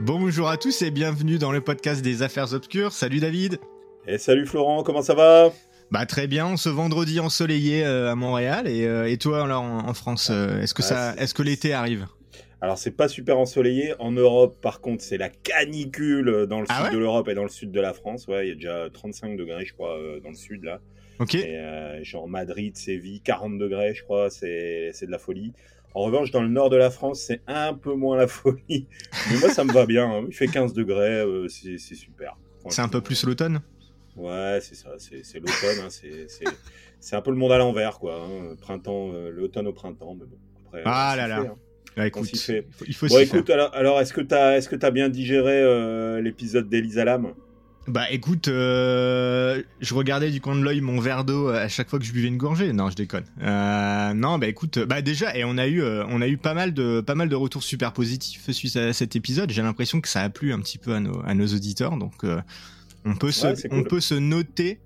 Bonjour à tous et bienvenue dans le podcast des affaires obscures. Salut David. Et salut Florent, comment ça va? Bah très bien, ce vendredi ensoleillé euh, à Montréal et, euh, et toi alors en, en France, euh, est-ce que Ah, ça, est-ce que l'été arrive? Alors c'est pas super ensoleillé. En Europe, par contre, c'est la canicule dans le Ah sud ouais? de l'Europe et dans le sud de la France. Ouais, il y a déjà 35 degrés, je crois, dans le sud là. Ok. Et genre Madrid, Séville, 40 degrés, je crois, c'est de la folie. En revanche, dans le nord de la France, c'est un peu moins la folie. Mais moi, ça me va bien. hein. Il fait 15 degrés, euh, c'est super. C'est un peu plus l'automne? Ouais, c'est ça, c'est l'automne. hein, c'est- un peu le monde à l'envers, quoi. hein. Printemps, euh, l'automne au printemps, mais bon. Après, Ah là là. fait. Bah, écoute, s'y fait. il faut, il faut Bon, écoute, alors, alors est-ce que que t'as bien digéré euh, l'épisode d'Elisa Lam? Bah écoute, euh, je regardais du coin de l'œil mon verre d'eau à chaque fois que je buvais une gorgée. Non, je déconne. Euh, non, bah écoute, bah déjà et on a eu, euh, on a eu pas mal de, pas mal de retours super positifs suite à cet épisode. J'ai l'impression que ça a plu un petit peu à nos, à nos auditeurs, donc euh, on peut se, Ouais, c'est on cool. peut se noter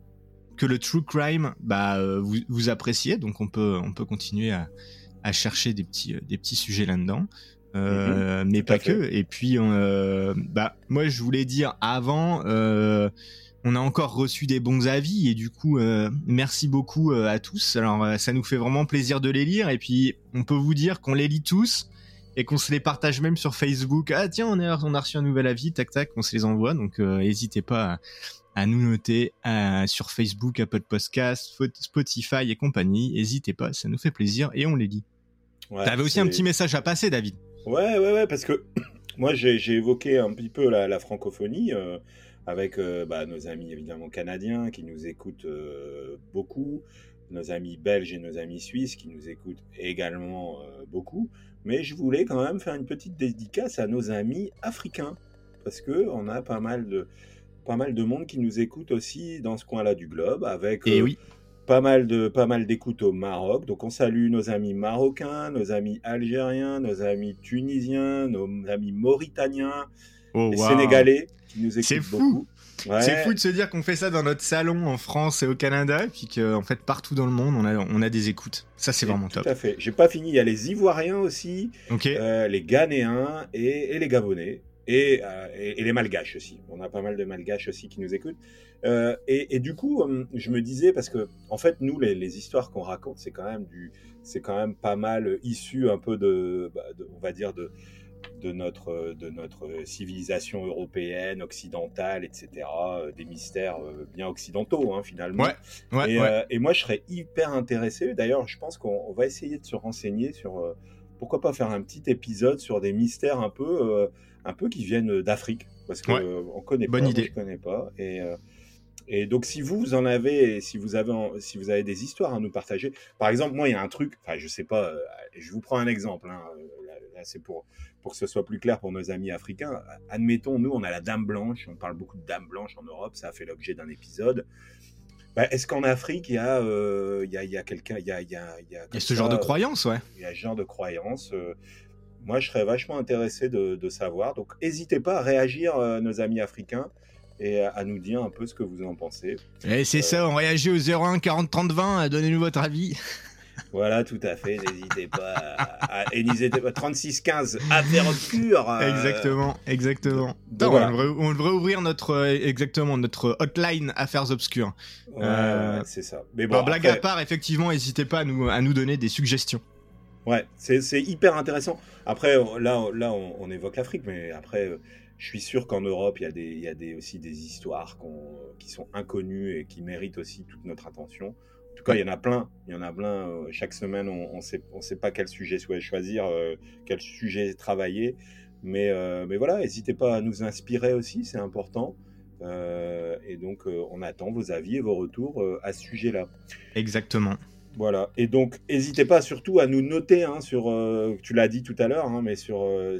que le true crime, bah euh, vous, vous appréciez, donc on peut, on peut continuer à, à chercher des petits, euh, des petits sujets là-dedans. Euh, mais Mhm. tout à pas que. Et puis, euh, bah, moi, je voulais dire avant, euh, on a encore reçu des bons avis et du coup, euh, merci beaucoup euh, à tous. Alors, euh, ça nous fait vraiment plaisir de les lire et puis, on peut vous dire qu'on les lit tous et qu'on se les partage même sur Facebook. Ah tiens, on a, on a reçu un nouvel avis, tac tac, on se les envoie. Donc, euh, n'hésitez pas à, à nous noter euh, sur Facebook, Apple Podcast, Spotify et compagnie. N'hésitez pas, ça nous fait plaisir et on les lit. Ouais, T'avais aussi un petit message à passer, David. Ouais, ouais, ouais, parce que moi j'ai évoqué un petit peu la, la francophonie euh, avec euh, bah, nos amis évidemment canadiens qui nous écoutent euh, beaucoup, nos amis belges et nos amis suisses qui nous écoutent également beaucoup. Mais je voulais quand même faire une petite dédicace à nos amis africains parce que on a pas mal de pas mal de monde qui nous écoute aussi dans ce coin-là du globe avec Et oui. Pas mal de pas mal d'écoutes au Maroc. Donc on salue nos amis marocains, nos amis algériens, nos amis tunisiens, nos amis mauritaniens, Oh, les wow. sénégalais qui nous C'est écoutent fou. beaucoup. Ouais. C'est fou de se dire qu'on fait ça dans notre salon en France et au Canada, et puis qu'en fait partout dans le monde on a, on a des écoutes. Ça c'est vraiment Tout top. à fait. J'ai pas fini. Il y a les Ivoiriens aussi, euh, les Ghanéens et, et les Gabonais. Et, euh, et, et les Malgaches aussi. On a pas mal de Malgaches aussi qui nous écoutent. Euh, et, et du coup, hum, je me disais parce que en fait, nous, les, les histoires qu'on raconte, c'est quand même du, c'est quand même pas mal issu un peu de, bah, de- on va dire de de notre de notre civilisation européenne, occidentale, etc. euh, Des mystères euh, bien occidentaux hein, finalement. Ouais, Ouais, et, ouais. euh, et moi, je serais hyper intéressé. D'ailleurs, je pense qu'on on va essayer de se renseigner sur euh, pourquoi pas faire un petit épisode sur des mystères un peu, euh, un peu qui viennent d'Afrique, parce que Ouais. euh, on connaît Bonne pas. moi, idée. je connais pas. Et euh, et donc, si vous, vous en avez, et si vous avez, en- si vous avez des histoires à nous partager, par exemple, moi, il y a un truc. Enfin, je sais pas. euh, je vous prends un exemple. hein, là, là, c'est pour pour que ce soit plus clair pour nos amis africains. Admettons, nous, on a la Dame Blanche. On parle beaucoup de Dame Blanche en Europe. Ça a fait l'objet d'un épisode. Bah, Est-ce qu'en Afrique, il y a, euh, il y a, il y a quelqu'un, il y a, il y a, il y a Il y a comme ce ça, genre de croyance, ouais. il y a ce genre de croyance. euh, moi, je serais vachement intéressé de, de savoir. Donc, n'hésitez pas à réagir, euh, nos amis africains, et à, à nous dire un peu ce que vous en pensez. Et c'est ça, on réagit au 01 40 30 20, donnez-nous votre avis. Voilà, tout à fait. N'hésitez pas. À, à- et n'hésitez pas. 36 15 affaires obscures. euh, Exactement, exactement. donc voilà. on, devrait, on devrait ouvrir notre, euh, exactement, notre hotline affaires obscures. Ouais, Euh, c'est ça. Mais bon, blague après- à part, effectivement, n'hésitez pas à nous, à nous donner des suggestions. Ouais, c'est hyper intéressant. Après, on- là, là on, évoque l'Afrique, mais après, euh, je suis sûr qu'en Europe, il y a, des, y a des, aussi des histoires qu'on- qui sont inconnues et qui méritent aussi toute notre attention. En tout cas, il y en a plein. Il y en a plein. euh, Chaque semaine, on ne sait, on sait pas quel sujet choisir, euh, quel sujet travailler. Mais, euh, mais voilà, n'hésitez pas à nous inspirer aussi, c'est important. Euh, et donc, euh, on attend vos avis et vos retours euh, à ce sujet-là. Exactement. Voilà. Et donc, n'hésitez pas surtout à nous noter hein, sur, euh, tu l'as dit tout à l'heure, hein, mais sur, euh,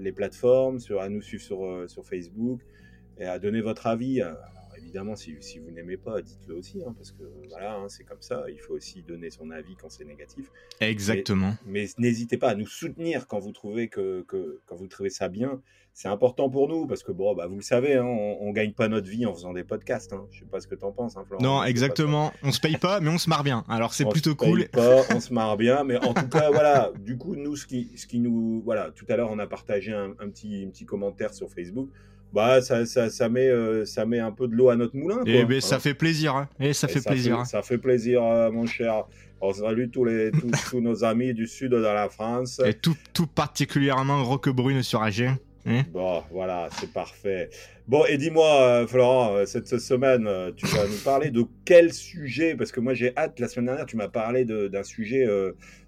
les plateformes, sur, à nous suivre sur, euh, Facebook et à donner votre avis. Évidemment, si, si vous n'aimez pas, dites-le aussi, hein, parce que voilà, hein, c'est comme ça. Il faut aussi donner son avis quand c'est négatif. Exactement. Mais, n'hésitez pas à nous soutenir quand vous trouvez que, que, quand vous trouvez ça bien. C'est important pour nous parce que bon, bah, vous le savez, hein, on, on, gagne pas notre vie en faisant des podcasts. Hein. Je sais pas ce que t'en penses, hein, Florent. Non, exactement. On se paye pas, mais on se marre bien. Alors c'est plutôt cool. Se paye pas, on se marre bien, mais en tout cas, voilà. Du coup, nous, ce qui, ce qui nous, voilà, tout à l'heure, on a partagé un, un petit, un petit commentaire sur Facebook bah ça, ça, ça met euh, ça met un peu de l'eau à notre moulin. Et eh ben, ça fait plaisir. Hein. Et ça fait plaisir. ça fait plaisir, euh, mon cher. On salue tous les tous, tous, nos amis du sud de la France. Et tout, tout particulièrement Roquebrune sur Agen. Hein bon, voilà, c'est parfait. Bon, et dis-moi, euh, Florent, euh, cette semaine, euh, tu vas nous parler de quel sujet? Parce que moi, j'ai hâte. La semaine dernière, tu m'as parlé d'un sujet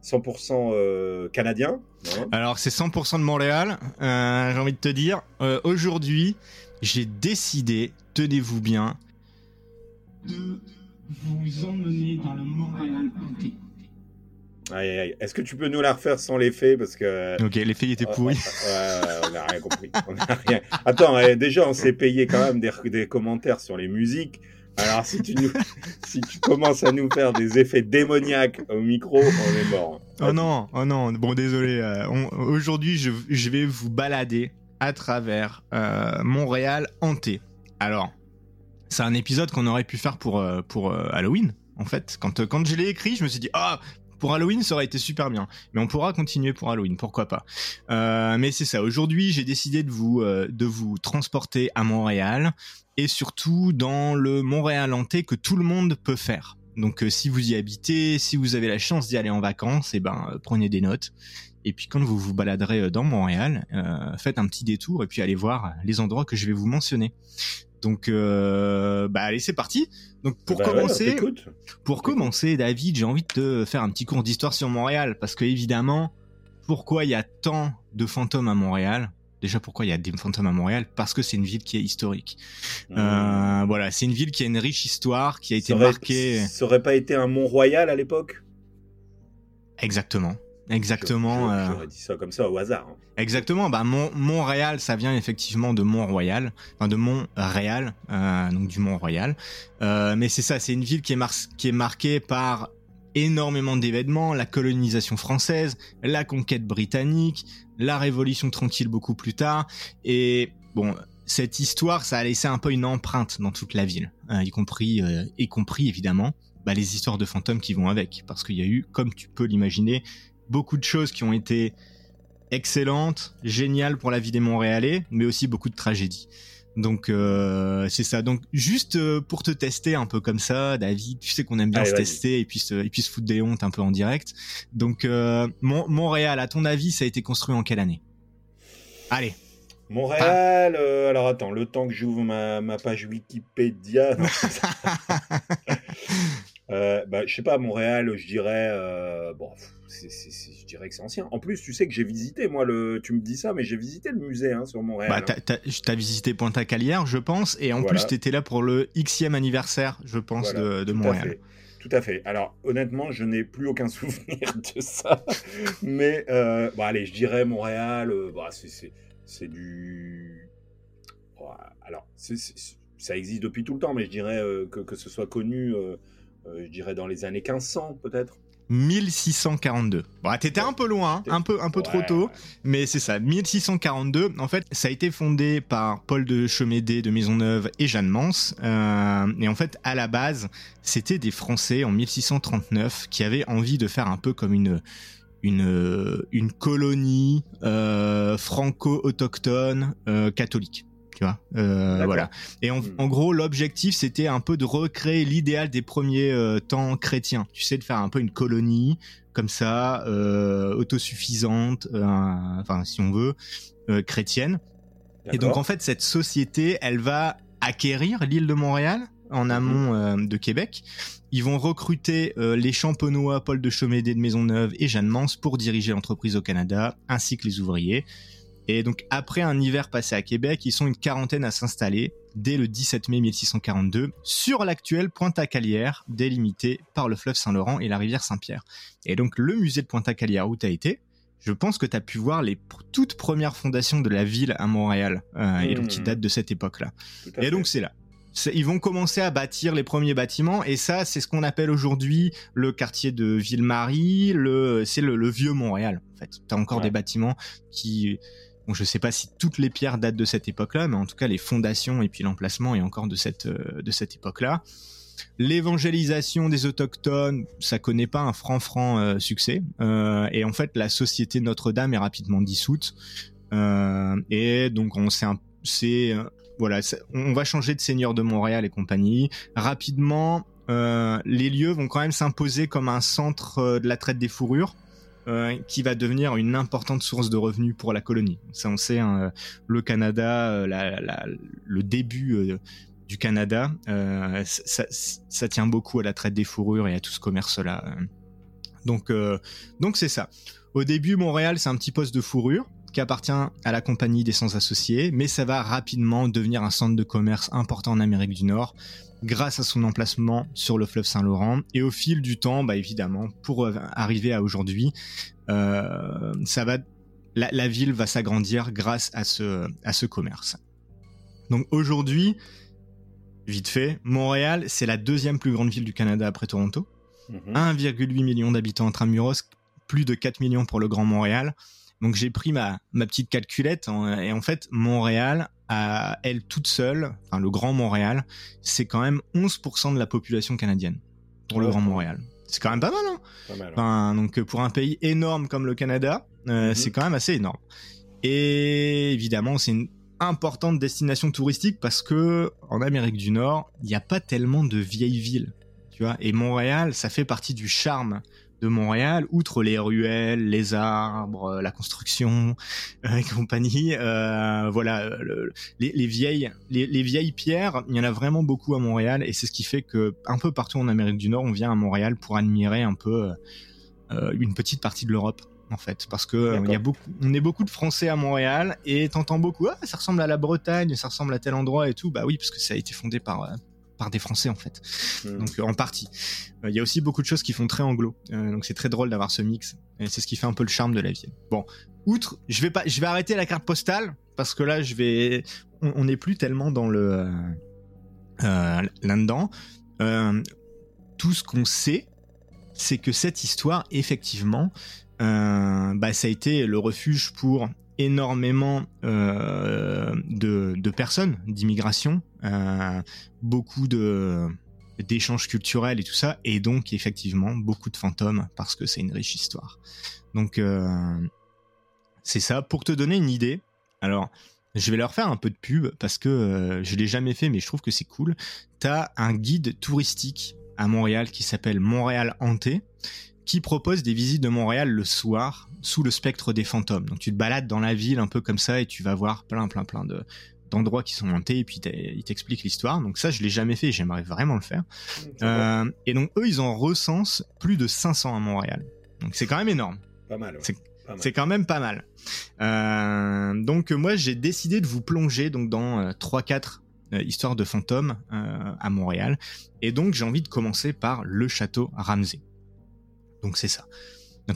100% canadien. Hein Alors, c'est 100% de Montréal. j'ai envie de te dire, aujourd'hui, j'ai décidé, tenez-vous bien, de vous emmener dans le Montréal hanté. Aïe, aïe. Est-ce que tu peux nous la refaire sans l'effet parce que Ok, l'effet était pourri. Ouais, on n'a rien compris. On a rien. Attends, eh, déjà on s'est payé quand même des, des, commentaires sur les musiques. Alors si tu nous, si tu commences à nous faire des effets démoniaques au micro, on est mort. Oh non, oh non. Bon, désolé. Euh, aujourd'hui, je, je, vais vous balader à travers euh, Montréal hanté. Alors, c'est un épisode qu'on aurait pu faire pour euh, pour Halloween. En fait, quand quand je l'ai écrit, je me suis dit ah pour Halloween, ça aurait été super bien. Mais on pourra continuer pour Halloween, pourquoi pas. Euh, mais c'est ça. Aujourd'hui, j'ai décidé de vous euh, de vous transporter à Montréal et surtout dans le Montréal hanté que tout le monde peut faire. Donc, euh, si vous y habitez, si vous avez la chance d'y aller en vacances, eh ben prenez des notes. Et puis quand vous vous baladerez dans Montréal, faites un petit détour et puis allez voir les endroits que je vais vous mentionner. Donc, euh, bah allez, c'est parti. Donc pour bah commencer, pour commencer, David, j'ai envie de te faire un petit cours d'histoire sur Montréal, parce que évidemment, pourquoi il y a tant de fantômes à Montréal? Déjà, pourquoi il y a des fantômes à Montréal? Parce que c'est une ville qui est historique. Mmh. Euh, voilà, c'est une ville qui a une riche histoire, qui a été marquée. Ça aurait pas été un Mont-Royal à l'époque? Exactement. Exactement. Euh, j'aurais dit ça comme ça au hasard. Hein. Exactement. Bah Mont Montréal, ça vient effectivement de Mont-Royal, enfin de Mont-Réal, euh, donc du Mont-Royal. Euh, mais c'est ça, c'est une ville qui est, qui est marquée par énormément d'événements, la colonisation française, la conquête britannique, la révolution tranquille beaucoup plus tard. Et bon, cette histoire, ça a laissé un peu une empreinte dans toute la ville, hein, y compris, y compris évidemment. Bah, les histoires de fantômes qui vont avec, parce qu'il y a eu, comme tu peux l'imaginer, beaucoup de choses qui ont été excellentes, géniales pour la vie des Montréalais, mais aussi beaucoup de tragédies. Donc euh, c'est ça. Donc juste euh, pour te tester un peu comme ça, David, tu sais qu'on aime bien se tester et puis se, et puis se foutre des hontes un peu en direct. Donc euh, Montréal, à ton avis, ça a été construit en quelle année? Allez. Montréal, alors attends, le temps que j'ouvre ma, ma page Wikipédia. euh, bah, je sais pas, Montréal, je dirais bon je dirais que c'est ancien. En plus, tu sais que j'ai visité, moi, le, tu me dis ça, mais j'ai visité le musée hein, sur Montréal. Bah, t'as, as, visité Pointe-à-Calière, je pense, et en plus, tu étais là pour le Xème anniversaire, je pense, de, de Montréal. Tout à fait. Alors, honnêtement, je n'ai plus aucun souvenir de ça. Mais, euh, bon, allez, je dirais Montréal, euh, bah, c'est du. alors, ça existe depuis tout le temps, mais je dirais euh, que, que, ce soit connu, je dirais dans les années 1500, peut-être. 1642. Bon, t'étais un peu loin, un peu, un peu trop tôt, mais c'est ça, 1642. En fait, ça a été fondé par Paul de Chemédé de Maisonneuve et Jeanne Mance. Euh, et en fait, à la base, c'était des Français en 1639 qui avaient envie de faire un peu comme une une une colonie euh, franco-autochtone euh, catholique tu vois. Euh, voilà. Et en, hmm. gros, l'objectif, c'était un peu de recréer l'idéal des premiers euh, temps chrétiens. Tu sais, de faire un peu une colonie comme ça, euh, autosuffisante, enfin, si on veut, chrétienne. Et donc, en fait, cette société, elle va acquérir l'île de Montréal en mhm. amont de Québec. Ils vont recruter les champenois Paul de Chomédé de Maisonneuve et Jeanne Mance pour diriger l'entreprise au Canada, ainsi que les ouvriers. Et donc après un hiver passé à Québec, ils sont une quarantaine à s'installer dès le 17 mai 1642 sur l'actuelle Pointe-à-Calière, délimitée par le fleuve Saint-Laurent et la rivière Saint-Pierre. Et donc le musée de Pointe-à-Calière où tu as été, je pense que tu as pu voir les toutes premières fondations de la ville à Montréal, euh, et donc qui mmh. datent de cette époque-là. Et donc c'est là. ils vont commencer à bâtir les premiers bâtiments et ça c'est ce qu'on appelle aujourd'hui le quartier de Ville-Marie, le c'est le, vieux Montréal en fait. T'as encore des bâtiments qui bon je sais pas si toutes les pierres datent de cette époque-là mais en tout cas les fondations et puis l'emplacement est encore de cette euh, époque-là. L'évangélisation des autochtones, ça connaît pas un franc-franc euh, succès. Euh, et en fait, la société Notre-Dame est rapidement dissoute. Et donc, on on va changer de seigneur de Montréal et compagnie. Rapidement, les lieux vont quand même s'imposer comme un centre de la traite des fourrures. Qui va devenir une importante source de revenus pour la colonie. Ça, on sait, hein, le Canada, le début du Canada, euh, ça, tient beaucoup à la traite des fourrures et à tout ce commerce-là. Donc, euh, donc c'est ça. Au début, Montréal, c'est un petit poste de fourrure qui appartient à la compagnie des Sans Associés, mais ça va rapidement devenir un centre de commerce important en Amérique du Nord grâce à son emplacement sur le fleuve Saint-Laurent. Et au fil du temps, bah évidemment, pour arriver à aujourd'hui, euh, ça va, la, la, ville va s'agrandir grâce à ce, à ce commerce. Donc aujourd'hui, vite fait, Montréal, c'est la deuxième plus grande ville du Canada après Toronto. 1,8 mhm. million d'habitants intramuros, plus de 4 millions pour le Grand Montréal. Donc j'ai pris ma, ma petite calculette et en fait Montréal, à elle toute seule, enfin le Grand Montréal, c'est quand même 11% de la population canadienne pour le Grand Montréal. C'est quand même pas mal, hein pas mal, enfin, Donc pour un pays énorme comme le Canada, euh, mhm. c'est quand même assez énorme. Et évidemment, c'est une importante destination touristique parce que en Amérique du Nord, il n'y a pas tellement de vieilles villes, tu vois. Et Montréal, ça fait partie du charme de Montréal, outre les ruelles, les arbres, euh, la construction euh, et compagnie. Euh, voilà, les, vieilles, les, vieilles pierres, il y en a vraiment beaucoup à Montréal et c'est ce qui fait que un peu partout en Amérique du Nord, on vient à Montréal pour admirer un peu une petite partie de l'Europe en fait, parce que il y a beaucoup, on est beaucoup de Français à Montréal et t'entends beaucoup, ah, ça ressemble à la Bretagne, ça ressemble à tel endroit et tout. Bah oui, parce que ça a été fondé par par des Français en fait. Hmm. Donc en partie. Il y a aussi beaucoup de choses qui font très anglo. Euh, donc c'est très drôle d'avoir ce mix. Et c'est ce qui fait un peu le charme de la ville. Bon, outre, je vais pas, je vais arrêter la carte postale parce que là je vais, on n'est plus tellement dans le là-dedans. tout ce qu'on sait, c'est que cette histoire, effectivement, euh, bah, ça a été le refuge pour énormément euh, de, personnes, d'immigration, euh, beaucoup de d'échanges culturels et tout ça, et donc effectivement beaucoup de fantômes parce que c'est une riche histoire. Donc c'est ça. Pour te donner une idée, alors je vais leur faire un peu de pub parce que je l'ai jamais fait, mais je trouve que c'est cool. T'as un guide touristique à Montréal qui s'appelle Montréal Hanté qui propose des visites de Montréal le soir sous le spectre des fantômes. Donc tu te balades dans la ville un peu comme ça et tu vas voir plein plein plein de d'endroits qui sont montés et puis il t'explique l'histoire. Donc ça je l'ai jamais fait, j'aimerais vraiment le faire. Euh, et donc eux ils en recensent plus de 500 à Montréal. Donc c'est quand même énorme. Pas mal. C'est quand même pas mal. Euh, donc moi j'ai décidé de vous plonger donc dans 3-4 euh, histoires de fantômes à Montréal. Et donc j'ai envie de commencer par le château Ramsey. Donc c'est ça.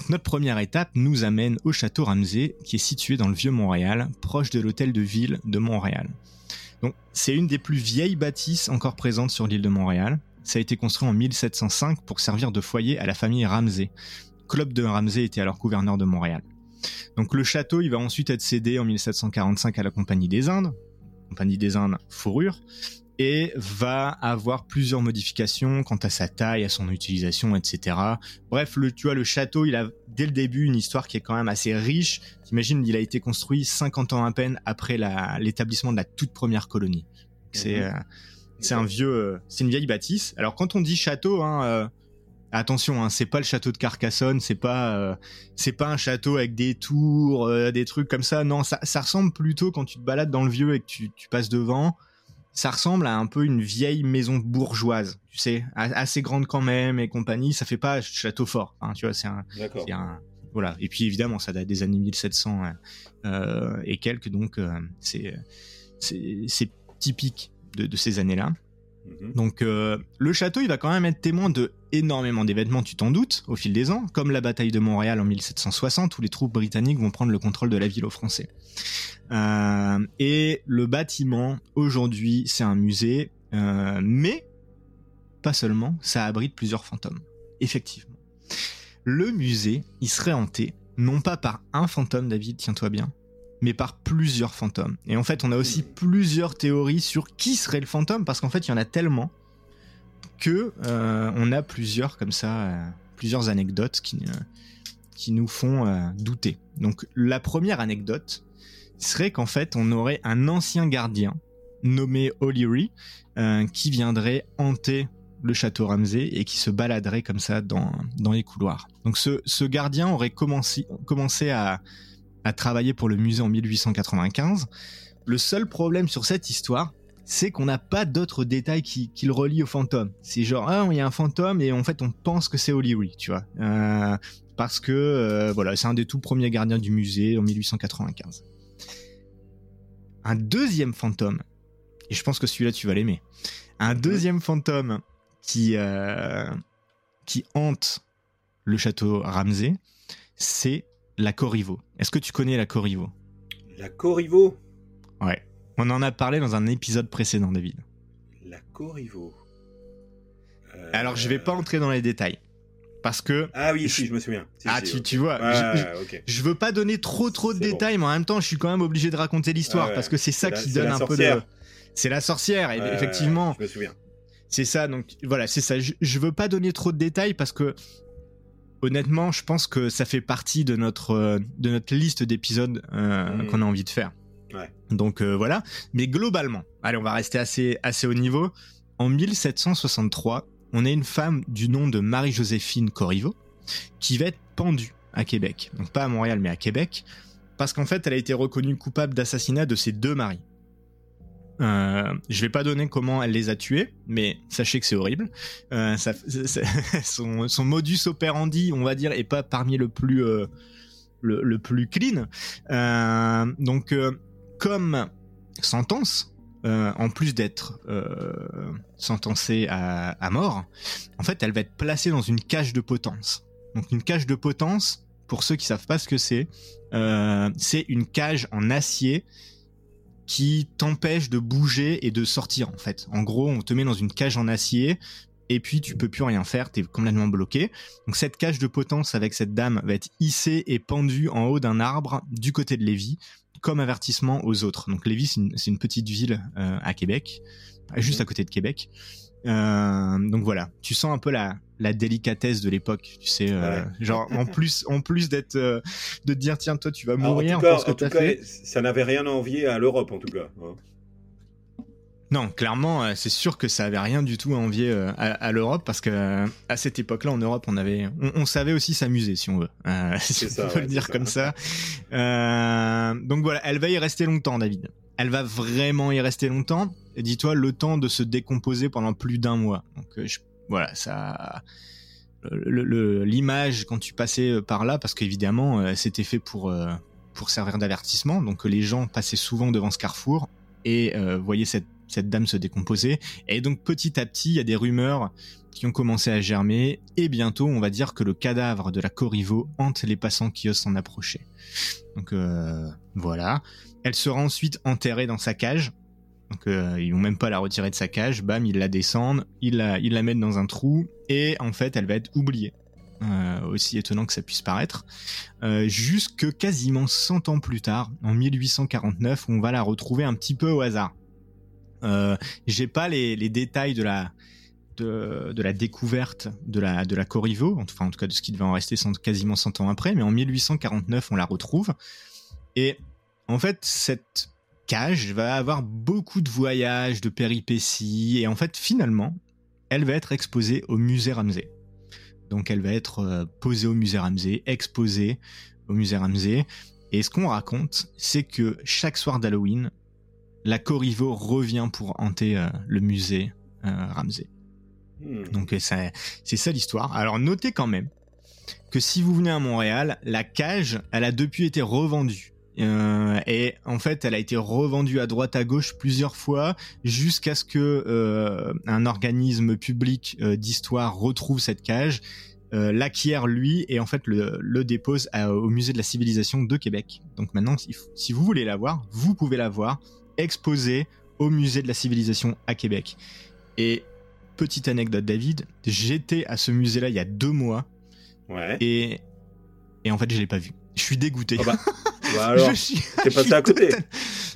Notre première étape nous amène au château Ramsey, qui est situé dans le vieux Montréal, proche de l'hôtel de ville de Montréal. C'est une des plus vieilles bâtisses encore présentes sur l'île de Montréal. Ça a été construit en 1705 pour servir de foyer à la famille Ramsey. Club de Ramsey était alors gouverneur de Montréal. Donc le château, il va ensuite être cédé en 1745 à la Compagnie des Indes, Compagnie des Indes fourrure, et va avoir plusieurs modifications quant à sa taille, à son utilisation, etc. Bref, le, tu vois, le château, il a dès le début une histoire qui est quand même assez riche. T'imagines, il a été construit 50 ans à peine après l'établissement de la toute première colonie. C'est mhm. euh, c'est un vieux, euh, c'est une vieille bâtisse. Alors quand on dit château, hein, euh, attention, hein, c'est pas le château de Carcassonne, c'est pas c'est pas un château avec des tours, des trucs comme ça. Non, ça, ça ressemble plutôt quand tu te balades dans le vieux et que tu, tu passes devant ça ressemble à un peu une vieille maison bourgeoise, tu sais, assez grande quand même et compagnie. Ça fait pas château fort, hein, tu vois. C'est un, un, voilà. Et puis évidemment, ça date des années 1700 hein, euh, et quelques, donc euh, c'est c'est typique de, de ces années-là. Mhm. Donc euh, le château, il va quand même être témoin de énormément d'événements, tu t'en doutes, au fil des ans, comme la bataille de Montréal en 1760, où les troupes britanniques vont prendre le contrôle de la ville aux Français. Euh, et le bâtiment, aujourd'hui, c'est un musée. mais pas seulement, ça abrite plusieurs fantômes. Effectivement. Le musée, il serait hanté, non pas par un fantôme, David, tiens-toi bien, mais par plusieurs fantômes. Et en fait, on a aussi plusieurs théories sur qui serait le fantôme, parce qu'en fait, il y en a tellement que euh, on a plusieurs comme ça, euh, plusieurs anecdotes qui, euh, qui nous font douter. Donc, la première anecdote serait qu'en fait, on aurait un ancien gardien nommé O'Leary qui viendrait hanter le château Ramsey et qui se baladerait comme ça dans, dans les couloirs. Donc ce, ce gardien aurait commencé, commencé à, à travailler pour le musée en 1895. Le seul problème sur cette histoire, c'est qu'on n'a pas d'autres détails qui, qui, le relient au fantôme. C'est genre, ah, il y a un fantôme et en fait on pense que c'est Hollywood, tu vois. Euh, parce que, euh, voilà, c'est un des tout premiers gardiens du musée en 1895. Un deuxième fantôme, et je pense que celui-là tu vas l'aimer, un deuxième fantôme qui, euh, qui hante le château Ramsey, c'est la Corriveau. Est-ce que tu connais la Corriveau? La Corriveau? Ouais. On en a parlé dans un épisode précédent, David. La Corriveau. Euh, Alors, je vais pas entrer dans les détails. Parce que. Ah oui, si, je me souviens. ah, tu, tu, vois. je, veux pas donner trop trop de détails, mais en même temps, je suis quand même obligé de raconter l'histoire parce que c'est ça qui donne un peu de. C'est la sorcière, effectivement. Je me souviens. C'est ça, donc voilà, c'est ça. Je, veux pas donner trop de détails parce que honnêtement, je pense que ça fait partie de notre euh, de notre liste d'épisodes euh, mmh. qu'on a envie de faire. Ouais. Donc euh, voilà. Mais globalement, allez, on va rester assez assez haut niveau. En 1763, on a une femme du nom de Marie-Joséphine Corriveau qui va être pendue à Québec. Donc pas à Montréal, mais à Québec, parce qu'en fait, elle a été reconnue coupable d'assassinat de ses deux maris. Euh, je vais pas donner comment elle les a tués, mais sachez que c'est horrible. Euh, son, modus operandi, on va dire, est pas parmi le plus euh, clean. Euh, donc, comme sentence, en plus d'être sentencée à, à, mort, en fait, elle va être placée dans une cage de potence. Donc, une cage de potence, pour ceux qui savent pas ce que c'est, c'est une cage en acier qui t'empêche de bouger et de sortir en fait. En gros, on te met dans une cage en acier et puis tu peux plus rien faire, t'es complètement bloqué. Donc cette cage de potence avec cette dame va être hissée et pendue en haut d'un arbre du côté de Lévis comme avertissement aux autres. Donc Lévis c'est une, petite ville euh, à Québec, juste à côté de Québec. Euh, donc voilà, tu sens un peu la, la délicatesse de l'époque, tu sais, euh, genre en plus en plus d'être euh, de te dire tiens toi tu vas mourir en tout cas, fait. Ça n'avait rien à envier à l'Europe en tout cas. Hein. Non, clairement, euh, c'est sûr que ça avait rien du tout à envier à, à l'Europe parce que à cette époque-là, en Europe, on avait, on, savait aussi s'amuser, si on veut, si on peut le dire comme ça. donc voilà, elle va y rester longtemps, David elle va vraiment y rester longtemps. Dis-toi, le temps de se décomposer pendant plus d'un mois. Donc euh, voilà, ça, l'image quand tu passais euh, par là, parce qu'évidemment euh, c'était fait pour pour servir d'avertissement. Donc les gens passaient souvent devant ce carrefour et voyaient cette dame se décomposer. Et donc petit à petit, il y a des rumeurs qui ont commencé à germer, et bientôt on va dire que le cadavre de la Corriveau hante les passants qui osent s'en approcher. Donc euh, voilà. Elle sera ensuite enterrée dans sa cage. Donc euh, ils vont même pas la retirer de sa cage, bam, ils la descendent, ils la, mettent dans un trou, et en fait elle va être oubliée. Euh, aussi étonnant que ça puisse paraître, euh, jusque quasiment 100 ans plus tard, en 1849, on va la retrouver un petit peu au hasard. Euh, J'ai pas les, détails de la, de, la découverte de la, de Corriveau, enfin en tout cas de ce qui devait en rester quasiment 100 ans après, mais en 1849 on la retrouve. Et en fait cette cage va avoir beaucoup de voyages, de péripéties, et en fait finalement elle va être exposée au musée Ramsey. Donc elle va être euh, posée au musée Ramsey, exposée au musée Ramsey, et ce qu'on raconte c'est que chaque soir d'Halloween, la Corriveau revient pour hanter euh, le musée euh, Ramsey. Hmm. Donc euh, c'est ça l'histoire. Alors notez quand même que si vous venez à Montréal, la cage, elle a depuis été revendue. Euh, et en fait, elle a été revendue à droite à gauche plusieurs fois jusqu'à ce que euh, un organisme public euh, d'histoire retrouve cette cage, l'acquiert lui et en fait le, le dépose au musée de la civilisation de Québec. Donc maintenant, si, si vous voulez la voir, vous pouvez la voir exposée au musée de la civilisation à Québec. Et petite anecdote, David, j'étais à ce musée-là il y a deux mois. Ouais. Et, et en fait, je l'ai pas vu. Je suis dégoûté. Ah bah, bah alors, t'es passé à côté. Total...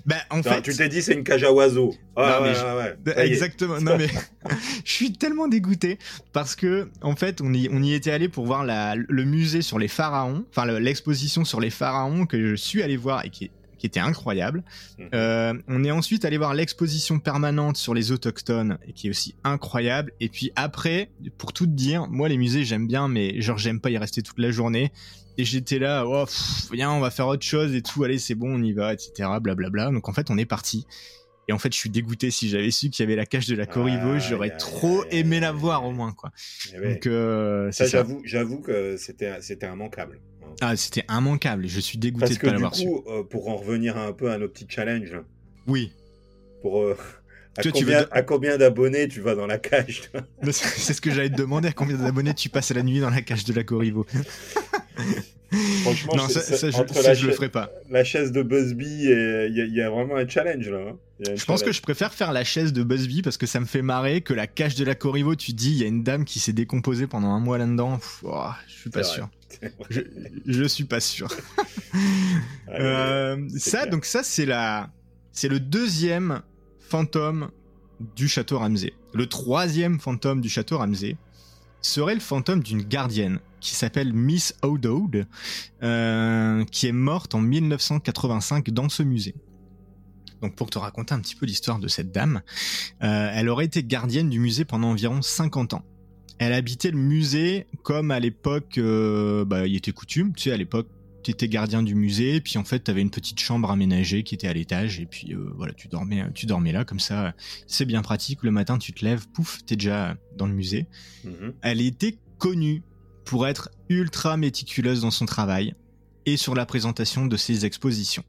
Ben, en fait... Tu t'es dit c'est une cage à oiseaux. Ah, Non, mais ouais, je- ouais, ouais. Exactement. Non mais je suis tellement dégoûté parce que en fait on y on y était allé pour voir la, le musée sur les pharaons, enfin le- l'exposition sur les pharaons que je suis allé voir et qui est- qui était incroyable. Mhm. Euh, on est ensuite allé voir l'exposition permanente sur les autochtones et qui est aussi incroyable. Et puis après, pour tout te dire, moi les musées j'aime bien, mais genre j'aime pas y rester toute la journée. Et j'étais là, oh, pff, viens, on va faire autre chose et tout, allez c'est bon, on y va, etc. Blablabla. Donc en fait on est parti. Et en fait je suis dégoûté. Si j'avais su qu'il y avait la cage de la Corriveau, j'aurais trop aimé la voir au moins quoi. Eh. Donc euh, ça, j'avoue, j'avoue que c'était, c'était immanquable. hein. Ah c'était immanquable. Je suis dégoûté Parce de que pas l'avoir su. coup, euh, pour en revenir un peu à nos petits challenges, Oui. pour euh, à, Toi, combien, veux- combien d'abonnés tu vas dans la cage C'est ce que j'allais te demander. À combien d'abonnés tu passes la nuit dans la cage de la Corriveau? Franchement, Non, ça, je, entre la, je le ferai pas. la chaise de Busby, il y, a- il y a vraiment un challenge là. hein. Je pense que je préfère faire la chaise de Busby parce que ça me fait marrer que la cage de la Corriveau, tu dis, il y a une dame qui s'est décomposée pendant un mois là-dedans. Oh, je suis pas sûr. Je, je suis pas sûr. Euh, ça, clair. donc ça, c'est la, c'est le deuxième fantôme du château Ramsey. Le troisième fantôme du château Ramsey serait le fantôme d'une gardienne qui s'appelle Miss O'Dowd, euh, qui est morte en 1985 dans ce musée. Donc pour te raconter un petit peu l'histoire de cette dame, euh, elle aurait été gardienne du musée pendant environ 50 ans. Elle habitait le musée comme à l'époque, euh, bah, il était coutume, tu sais, à l'époque, tu étais gardien du musée, puis en fait, tu avais une petite chambre aménagée qui était à l'étage, et puis euh, voilà, tu dormais, tu dormais là, comme ça, c'est bien pratique. Le matin, tu te lèves, pouf, t'es déjà dans le musée. Mhm. Elle était connue pour être ultra méticuleuse dans son travail et sur la présentation de ses expositions.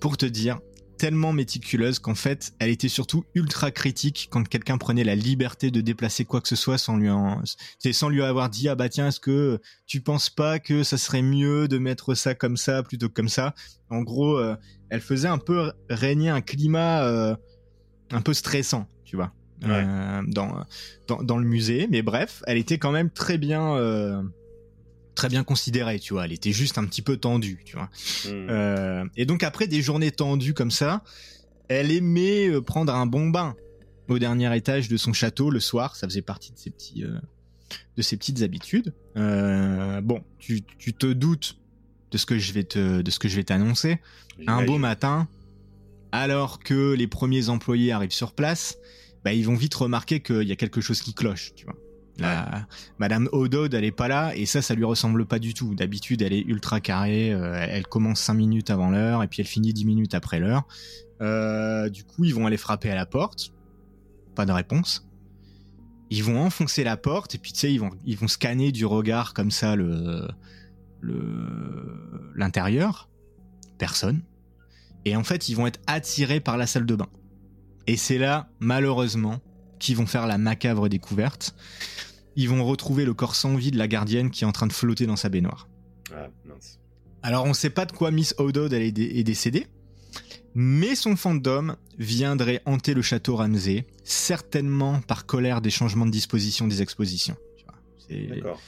Pour te dire, tellement méticuleuse qu'en fait, elle était surtout ultra critique quand quelqu'un prenait la liberté de déplacer quoi que ce soit sans lui en, c'est sans lui avoir dit ah bah tiens est-ce que tu penses pas que ça serait mieux de mettre ça comme ça plutôt que comme ça? En gros, euh, elle faisait un peu régner un climat euh, un peu stressant, tu vois, euh, dans, dans dans le musée. Mais bref, elle était quand même très bien. Très bien considérée, tu vois, elle était juste un petit peu tendue, tu vois. Mhm. Euh, et donc après des journées tendues comme ça, elle aimait euh, prendre un bon bain au dernier étage de son château le soir. Ça faisait partie de ses petits, euh, de ses petites habitudes. Euh, bon, tu, tu te doutes de ce que je vais te, de ce que je vais t'annoncer. Un beau matin, alors que les premiers employés arrivent sur place, bah, ils vont vite remarquer qu'il y a quelque chose qui cloche, tu vois. La, Madame O'Dowd, elle est pas là, et ça, ça lui ressemble pas du tout. D'habitude, elle est ultra carrée, euh, elle commence 5 minutes avant l'heure, et puis elle finit 10 minutes après l'heure. Euh, du coup, ils vont aller frapper à la porte. Pas de réponse. Ils vont enfoncer la porte, et puis tu sais, ils vont, ils vont scanner du regard comme ça le, le, l'intérieur. Personne. Et en fait, ils vont être attirés par la salle de bain. Et c'est là, malheureusement, qu'ils vont faire la macabre découverte. Ils vont retrouver le corps sans vie de la gardienne qui est en train de flotter dans sa baignoire. Ah, mince. Alors, on sait pas de quoi Miss O'Dowd est, dé- est décédée, mais son fantôme viendrait hanter le château Ramsey, certainement par colère des changements de disposition des expositions. D'accord.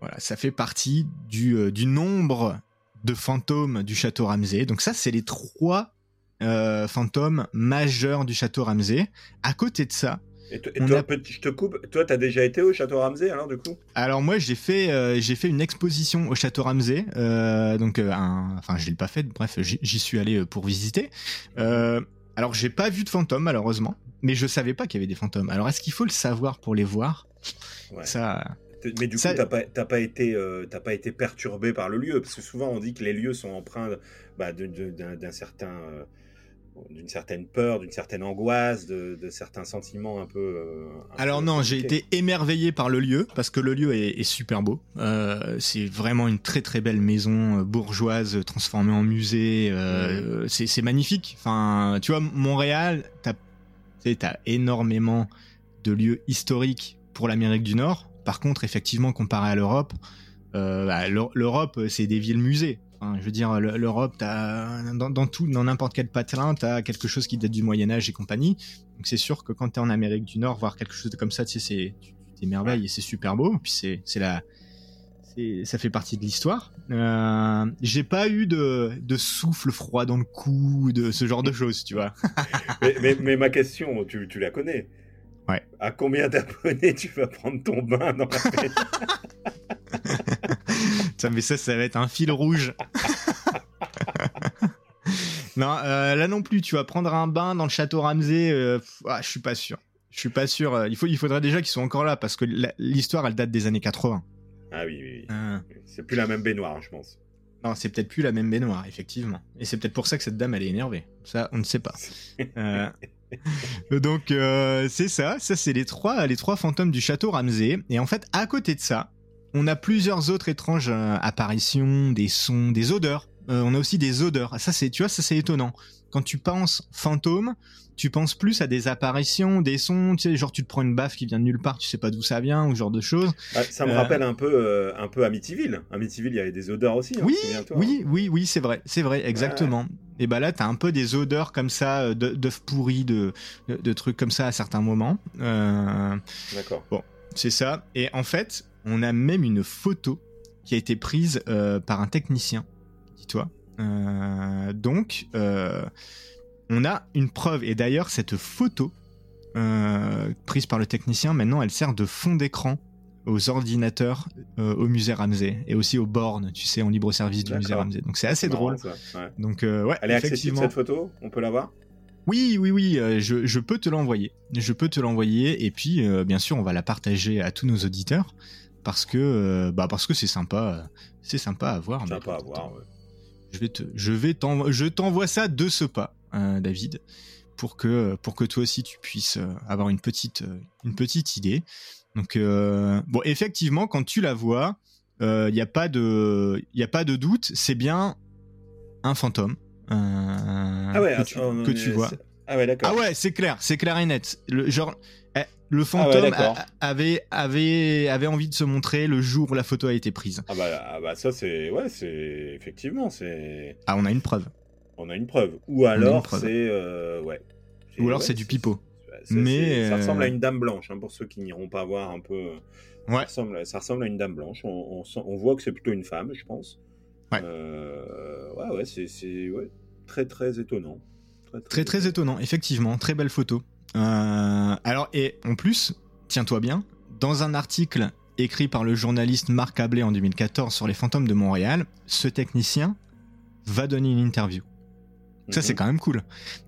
voilà, ça fait partie du, euh, du nombre de fantômes du château Ramsey. Donc ça, c'est les trois euh, fantômes majeurs du château Ramsey. À côté de ça, Et, toi, a- petit- je te coupe. Toi, t'as déjà été au château Ramsey alors du coup? Alors moi j'ai fait euh, j'ai fait une exposition au château Ramsey. Euh, donc euh, un- enfin je l'ai pas fait. Bref, j'y suis allé pour visiter. Alors j'ai pas vu de fantômes malheureusement, mais je savais pas qu'il y avait des fantômes. Alors est-ce qu'il faut le savoir pour les voir? Ouais. Ça, Mais du Ça- coup, t'as pas, pas été, t'as pas été perturbé par le lieu, parce que souvent on dit que les lieux sont empreints bah, d'un d'un certain, d'une certaine peur, d'une certaine angoisse, de, de certains sentiments un peu. euh, un Alors peu non, j'ai été émerveillé par le lieu parce que le lieu est, est super beau. Euh, c'est vraiment une très très belle maison euh, bourgeoise transformée en musée. Euh, c'est, c'est magnifique. Enfin, tu vois, Montréal, t'as, t'as énormément de lieux historiques pour l'Amérique du Nord. Par contre, effectivement, comparé à l'Europe, bah, l'Eu- l'Europe, c'est des villes musées. Je veux dire, l'Europe, dans, dans tout, dans n'importe quel patelin, t'as quelque chose qui date du Moyen Âge et compagnie. Donc c'est sûr que quand t'es en Amérique du Nord, voir quelque chose comme ça, tu sais, c'est, tu t'émerveilles et c'est super beau. Puis c'est, c'est la, ça fait partie de l'histoire. Euh, j'ai pas eu de, de, souffle froid dans le cou, de ce genre de choses, tu vois. mais, mais, ma question, tu, tu la connais. Ouais. À combien d'abonnés tu vas prendre ton bain dans la ça, mais ça, ça va être un fil rouge. non, euh, là non plus, tu vas prendre un bain dans le château Ramsey. Euh, ah, je suis pas sûr. Je suis pas sûr. Euh, il, faut, il faudrait déjà qu'ils soient encore là parce que l'histoire, elle date des années 80. Ah oui, oui, oui. Ah. C'est plus la même baignoire, je pense. Non, c'est peut-être plus la même baignoire, effectivement. Et c'est peut-être pour ça que cette dame, elle est énervée. Ça, on ne sait pas. Donc, c'est ça. Ça, c'est les trois, les trois fantômes du château Ramsey. Et en fait, à côté de ça, on a plusieurs autres étranges euh, apparitions, des sons, des odeurs. Euh, on a aussi des odeurs. Ça c'est, tu vois, ça c'est étonnant. Quand tu penses fantôme, tu penses plus à des apparitions, des sons, tu sais, genre tu te prends une baffe qui vient de nulle part, tu sais pas d'où ça vient, ou ce genre de choses. Ah, ça me euh, rappelle un peu, un peu Amityville. Amityville, il y avait des odeurs aussi. Hein, oui, oui, oui, oui, c'est vrai, c'est vrai, exactement. Et bah là, t'as un peu des odeurs comme ça, d'œufs pourris, de, de, trucs comme ça à certains moments. D'accord. Bon, c'est ça. Et en fait, on a même une photo qui a été prise euh, par un technicien, dis-toi. Euh, donc, euh, on a une preuve. Et d'ailleurs, cette photo prise par le technicien, maintenant, elle sert de fond d'écran aux ordinateurs au musée Ramsey et aussi aux bornes, tu sais, en libre service du musée Ramsey. Donc c'est assez drôle. Donc ouais, elle est accessible cette photo, on peut la voir? Oui, oui, oui, je, peux te l'envoyer. Je peux te l'envoyer et puis bien sûr on va la partager à tous nos auditeurs parce que euh, bah parce que c'est sympa, c'est sympa à voir. Sympa à voir. Je vais te, je vais je t'envoie ça de ce pas, hein, David, pour que pour que toi aussi tu puisses euh, avoir une petite une petite idée. Donc euh, bon, effectivement, quand tu la vois, il n'y a pas de il a pas de doute, c'est bien un fantôme. ah ouais, que tu, vois. Ah ouais, d'accord. Ah ouais, c'est clair, c'est clair et net. Le genre, le fantôme ah avait, avait, avait envie de se montrer le jour où la photo a été prise. Ah bah, ah bah ça c'est ouais c'est effectivement c'est. Ah on a une preuve. On a une preuve. Ou alors c'est euh, ouais. Ou alors c'est du pipeau. Mais ça ressemble à une dame blanche hein, pour ceux qui n'iront pas voir un peu. Ouais. Ça ressemble, à une dame blanche. On, on, voit que c'est plutôt une femme, je pense. Ouais. Euh, ouais ouais c'est ouais, très très étonnant. Très très, très étonnant effectivement très belle photo. Euh, alors, et en plus, tiens-toi bien, dans un article écrit par le journaliste Marc Ablé en 2014 sur les fantômes de Montréal, ce technicien va donner une interview. Ça, c'est mhm. quand même cool.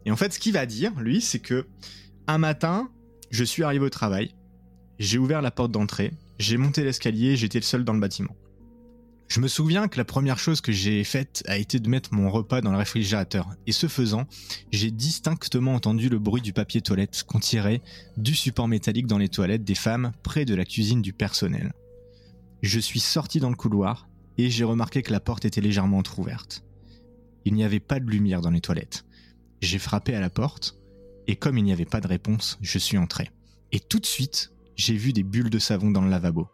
Et en fait, ce qu'il va dire, lui, c'est que un matin, je suis arrivé au travail, j'ai ouvert la porte d'entrée, j'ai monté l'escalier, j'étais le seul dans le bâtiment. Je me souviens que la première chose que j'ai faite a été de mettre mon repas dans le réfrigérateur. Et ce faisant, j'ai distinctement entendu le bruit du papier toilette qu'on tirait du support métallique dans les toilettes des femmes près de la cuisine du personnel. Je suis sorti dans le couloir et j'ai remarqué que la porte était légèrement entr'ouverte. Il n'y avait pas de lumière dans les toilettes. J'ai frappé à la porte et comme il n'y avait pas de réponse, je suis entré. Et tout de suite, j'ai vu des bulles de savon dans le lavabo.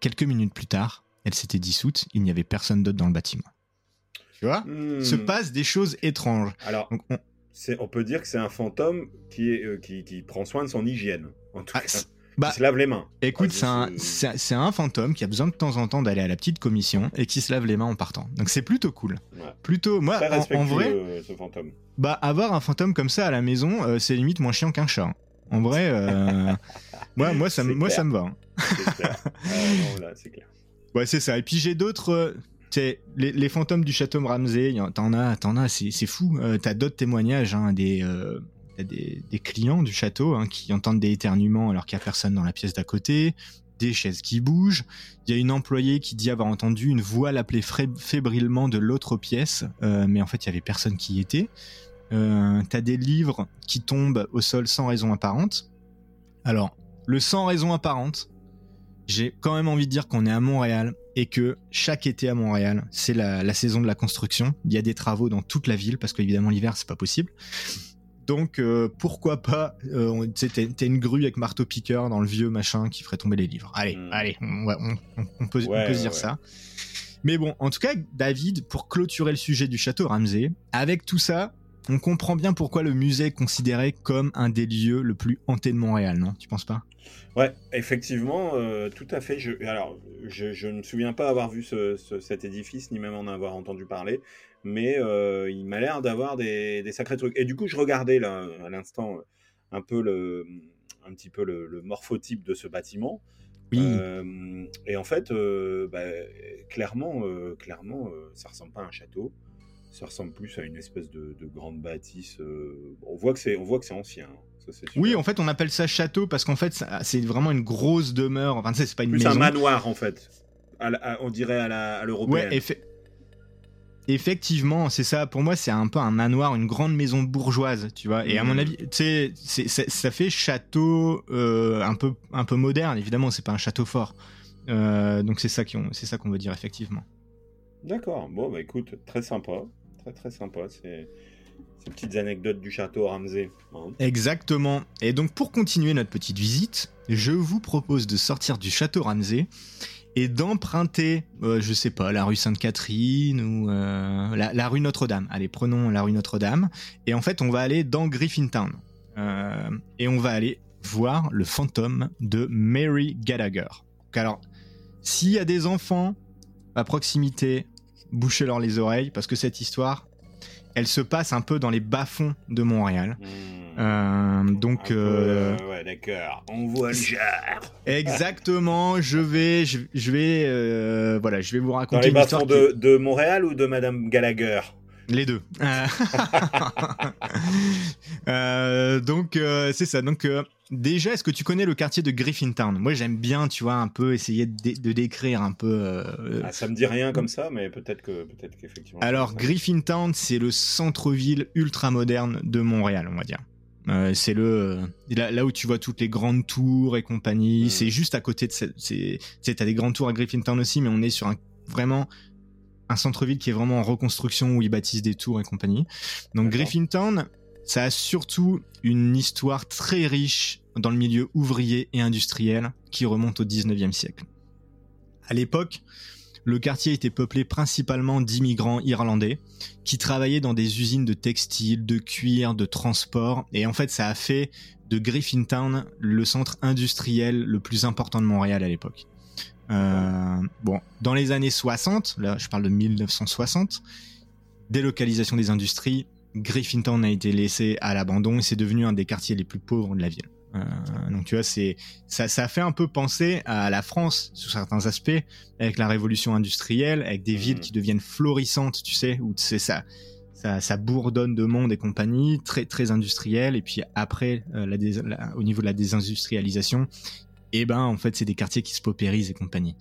Quelques minutes plus tard, elle s'était dissoute, il n'y avait personne d'autre dans le bâtiment. Tu vois? Hmm. Se passent des choses étranges. Alors, on... on... peut dire que c'est un fantôme qui, est, euh, qui, qui, prend soin de son hygiène, en tout ah, cas. Bah, qui se lave les mains. Écoute, c'est un, un, fantôme qui a besoin de temps en temps d'aller à la petite commission et qui se lave les mains en partant. Donc c'est plutôt cool. Plutôt, moi, en, vrai, euh, ce fantôme. bah avoir un fantôme comme ça à la maison, euh, c'est limite moins chiant qu'un chat. En vrai, moi, moi, ça, moi, ça me va. Hein. C'est clair. Ah, là, c'est clair. Ouais, c'est ça. Et puis j'ai d'autres. Euh, les, les, fantômes du château Ramsey, t'en as, t'en as, c'est fou. Euh, t'as d'autres témoignages, hein, des, euh, des, clients du château hein, qui entendent des éternuements alors qu'il n'y a personne dans la pièce d'à côté, des chaises qui bougent. Il y a une employée qui dit avoir entendu une voix l'appeler fébrilement de l'autre pièce, mais en fait il y avait personne qui y était. t'as des livres qui tombent au sol sans raison apparente. Alors, le sans raison apparente, j'ai quand même envie de dire qu'on est à Montréal et que chaque été à Montréal, c'est la, saison de la construction. Il y a des travaux dans toute la ville parce qu'évidemment l'hiver c'est pas possible. Donc euh, pourquoi pas euh, T'es une grue avec marteau piqueur dans le vieux machin qui ferait tomber les livres. Allez, hmm. allez, on, peut, se dire ça. Mais bon, en tout cas, David, pour clôturer le sujet du château Ramsey, avec tout ça, on comprend bien pourquoi le musée est considéré comme un des lieux le plus hanté de Montréal, non? Tu penses pas? Ouais, effectivement, euh, tout à fait. Je, alors, je, ne me souviens pas avoir vu cet édifice, ni même en avoir entendu parler, mais euh, il m'a l'air d'avoir des, sacrés trucs. Et du coup, je regardais là, à l'instant un peu le, un petit peu le, morphotype de ce bâtiment. Oui. Euh, et en fait, bah, clairement, clairement, ça ressemble pas à un château ça ressemble plus à une espèce de, grande bâtisse. on voit que c'est, on voit que c'est ancien. Hein. Oui, en fait, on appelle ça château parce qu'en fait, c'est vraiment une grosse demeure. Enfin, c'est pas une Plus un manoir, en fait. on dirait à l'européenne. Ouais, effectivement, c'est ça. Pour moi, c'est un peu un manoir, une grande maison bourgeoise, tu vois. Et à mon mmh. avis, tu sais, ça fait château euh, un peu, un peu moderne. Évidemment, c'est pas un château fort. Euh, donc c'est ça c'est ça qu'on veut dire effectivement. D'accord. Bon, bah écoute, très sympa, très très sympa. Ces petites anecdotes du château Ramsey. Hein. Exactement. Et donc pour continuer notre petite visite, je vous propose de sortir du château Ramsey et d'emprunter, euh, je sais pas, la rue Sainte-Catherine ou euh, la, rue Notre-Dame. Allez, prenons la rue Notre-Dame. Et en fait, on va aller dans Griffintown. Euh, et on va aller voir le fantôme de Mary Gallagher. alors, s'il y a des enfants à proximité, bouchez-leur les oreilles parce que cette histoire, elle se passe un peu dans les bas-fonds de Montréal. Hmm. Euh, donc, euh, ouais, d'accord. On voit le genre. Exactement. Je vais, je, vais, euh, voilà, je vais vous raconter. Dans les bas-fonds de, de, Montréal ou de Madame Gallagher? Les deux. donc c'est ça. Donc Déjà, est-ce que tu connais le quartier de Griffintown? Moi, j'aime bien, tu vois, un peu essayer de, décrire un peu. Euh, ah, ça me dit rien comme ça, mais peut-être que, peut-être qu'effectivement. Alors, Griffintown, c'est le centre-ville ultra moderne de Montréal, on va dire. Euh, c'est le là, où tu vois toutes les grandes tours et compagnie. Hmm. C'est juste à côté de cette. C'est, t'as des grandes tours à Griffintown aussi, mais on est sur un vraiment un centre-ville qui est vraiment en reconstruction où ils bâtissent des tours et compagnie. Donc Griffintown, ça a surtout une histoire très riche dans le milieu ouvrier et industriel qui remonte au 19e siècle. À l'époque, le quartier était peuplé principalement d'immigrants irlandais qui travaillaient dans des usines de textiles, de cuir, de transport, et en fait ça a fait de Griffintown le centre industriel le plus important de Montréal à l'époque. Euh, bon, dans les années 60, là je parle de 1960, délocalisation des industries, Griffintown a été laissé à l'abandon et c'est devenu un des quartiers les plus pauvres de la ville. Euh, donc tu vois, c'est ça, ça fait un peu penser à la France sous certains aspects, avec la révolution industrielle, avec des villes mmh. qui deviennent florissantes, tu sais, où c'est ça, ça, ça, bourdonne de monde et compagnie, très très industriel. Et puis après, euh, la, au niveau de la désindustrialisation, et eh ben en fait c'est des quartiers qui se paupérisent et compagnie.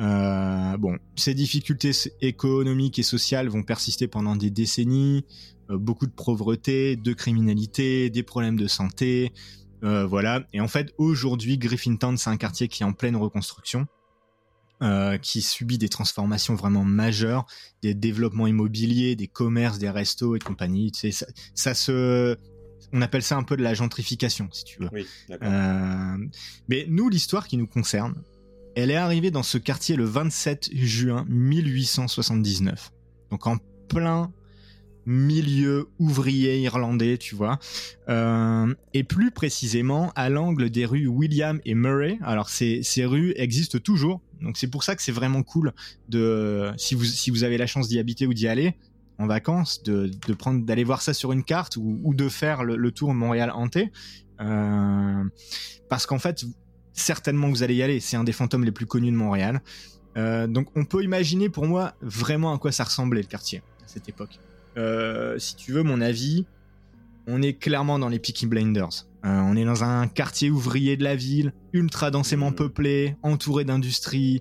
Euh, bon, ces difficultés économiques et sociales vont persister pendant des décennies. Euh, beaucoup de pauvreté, de criminalité, des problèmes de santé, euh, voilà. Et en fait, aujourd'hui, Griffintown, c'est un quartier qui est en pleine reconstruction. Qui subit des transformations vraiment majeures, des développements immobiliers, des commerces, des restos et compagnie. Tu sais, ça, se, on appelle ça un peu de la gentrification, si tu veux. Oui, mais nous, l'histoire qui nous concerne, elle est arrivée dans ce quartier le 27 juin 1879. Donc en plein milieu ouvrier irlandais, tu vois. Euh, et plus précisément à l'angle des rues William et Murray. Alors ces, ces rues existent toujours, donc c'est pour ça que c'est vraiment cool de si vous si vous avez la chance d'y habiter ou d'y aller en vacances, de, de prendre d'aller voir ça sur une carte ou, ou de faire le, tour Montréal hanté, euh, parce qu'en fait certainement vous allez y aller. C'est un des fantômes les plus connus de Montréal. Euh, donc on peut imaginer pour moi vraiment à quoi ça ressemblait le quartier à cette époque. Euh, si tu veux mon avis, on est clairement dans les Peaky Blinders. Euh, on est dans un quartier ouvrier de la ville, ultra densément mmh. peuplé, entouré d'industries.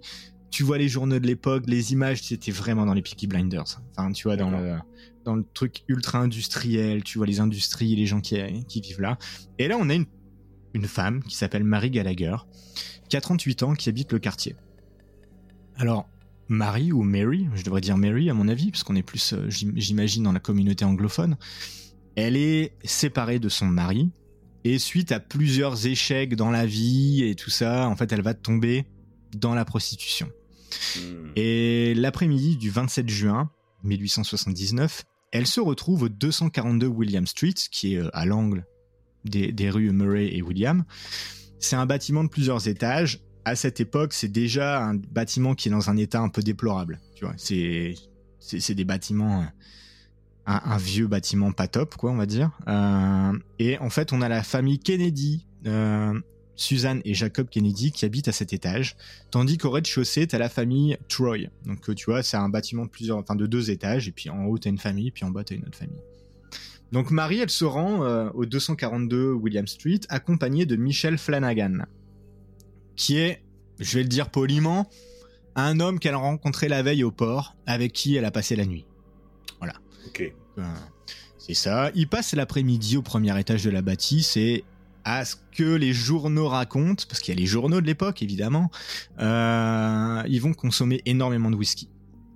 Tu vois les journaux de l'époque, les images, c'était vraiment dans les Peaky Blinders. Enfin, tu vois, dans le, dans le truc ultra industriel, tu vois les industries, les gens qui, qui vivent là. Et là, on a une, une femme qui s'appelle Marie Gallagher, qui a 38 ans, qui habite le quartier. Alors, Marie ou Mary, je devrais dire Mary à mon avis, parce qu'on est plus, euh, j'imagine, dans la communauté anglophone. Elle est séparée de son mari, et suite à plusieurs échecs dans la vie et tout ça, en fait, elle va tomber dans la prostitution. Hmm. Et l'après-midi du 27 juin 1879, elle se retrouve au 242 William Street, qui est euh, à l'angle des, des rues Murray et William. C'est un bâtiment de plusieurs étages. À cette époque, c'est déjà un bâtiment qui est dans un état un peu déplorable. Tu vois, c'est c'est des bâtiments, euh, un, vieux bâtiment pas top, quoi, on va dire. Euh, et en fait, on a la famille Kennedy, Suzanne et Jacob Kennedy qui habitent à cet étage, tandis qu'au rez-de-chaussée, t'as la famille Troy. Donc, euh, tu vois, c'est un bâtiment de plusieurs, enfin, de deux étages, et puis en haut, t'as une famille, puis en bas, t'as une autre famille. Donc, Marie, elle se rend euh, au 242 William Street, accompagnée de Michel Flanagan, qui est, je vais le dire poliment, un homme qu'elle a rencontré la veille au port, avec qui elle a passé la nuit. Ok. Euh, C'est ça. Il passe l'après-midi au premier étage de la bâtisse et à ce que les journaux racontent, parce qu'il y a les journaux de l'époque évidemment, euh, ils vont consommer énormément de whisky.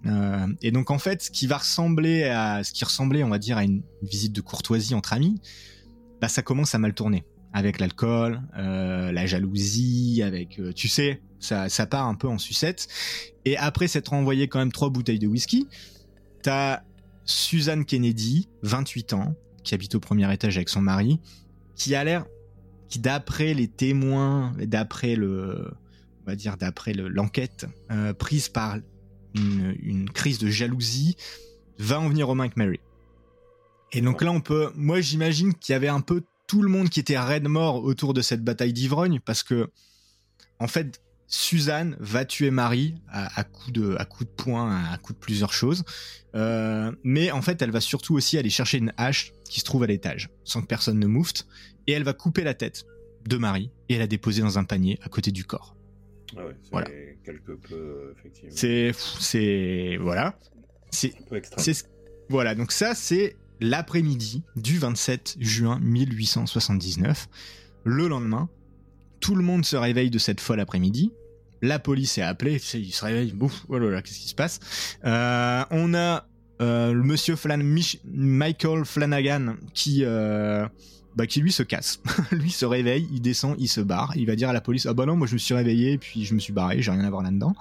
Euh, et donc en fait, ce qui va ressembler à ce qui ressemblait, on va dire, à une visite de courtoisie entre amis, bah ça commence à mal tourner avec l'alcool, euh, la jalousie, avec, tu sais, ça, ça part un peu en sucette. Et après s'être envoyé quand même trois bouteilles de whisky, t'as Suzanne Kennedy, 28 ans, qui habite au premier étage avec son mari, qui a l'air, qui d'après les témoins, d'après le, on va dire d'après le- l'enquête euh, prise par une, une crise de jalousie, va en venir aux mains avec Mary. Et donc là, on peut, moi j'imagine qu'il y avait un peu tout le monde qui était raide mort autour de cette bataille d'ivrogne, parce que en fait, Suzanne va tuer Marie à, à coup de, à coup de poing, à coup de plusieurs choses. Euh, mais en fait, elle va surtout aussi aller chercher une hache qui se trouve à l'étage, sans que personne ne moufte, et elle va couper la tête de Marie et la déposer dans un panier à côté du corps. Ah ouais, c'est Voilà. quelque peu, euh, effectivement. C'est, c'est, voilà, c'est, c'est, ce- voilà. Donc ça, c'est l'après-midi du 27 juin 1879. Le lendemain, tout le monde se réveille de cette folle après-midi. La police est appelée, il se réveille, bouf, oh là là, qu'est-ce qui se passe? Euh, On a euh, le monsieur Flan Mich- Michael Flanagan qui, euh, bah, qui lui se casse. lui se réveille, il descend, il se barre. Il va dire à la police, ah bah non, moi je me suis réveillé, puis je me suis barré, j'ai rien à voir là-dedans.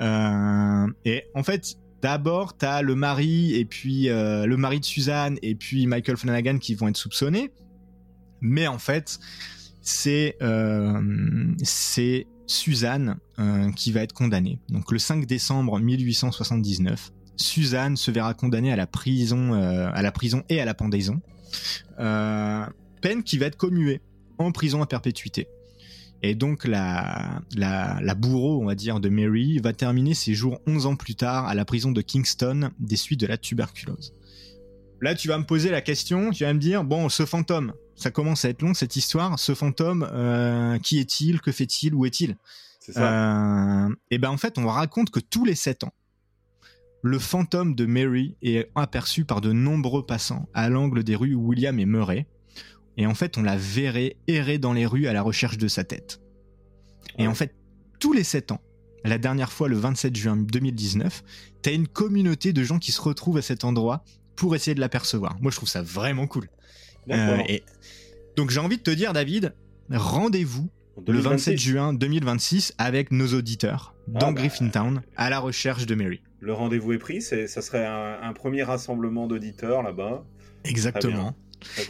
Euh, et en fait, d'abord, t'as le mari et puis euh, le mari de Suzanne et puis Michael Flanagan qui vont être soupçonnés. Mais en fait, c'est euh, Suzanne qui va être condamnée. Donc le 5 décembre 1879, Suzanne se verra condamnée à la prison, à la prison et à la pendaison. Peine qui va être commuée en prison à perpétuité. Et donc la, la, la bourreau, on va dire, de Mary va terminer ses jours 11 ans plus tard à la prison de Kingston des suites de la tuberculose. Là, tu vas me poser la question, tu vas me dire, bon, ce fantôme, ça commence à être long cette histoire, ce fantôme, euh, qui est-il, que fait-il, où est-il? C'est ça. euh, Et ben en fait, on raconte que tous les 7 ans, le fantôme de Mary est aperçu par de nombreux passants à l'angle des rues William et Murray. Et en fait, on la verrait errer dans les rues à la recherche de sa tête. Et en fait, tous les 7 ans, la dernière fois le 27 juin 2019, t'as une communauté de gens qui se retrouvent à cet endroit pour essayer de l'apercevoir. Moi, je trouve ça vraiment cool. Euh, et donc, j'ai envie de te dire, David, rendez-vous En le 27 2026, juin 2026 avec nos auditeurs dans Ah bah. Griffintown à la recherche de Mary. Le rendez-vous est pris. C'est, ça serait un, un premier rassemblement d'auditeurs là-bas. Exactement.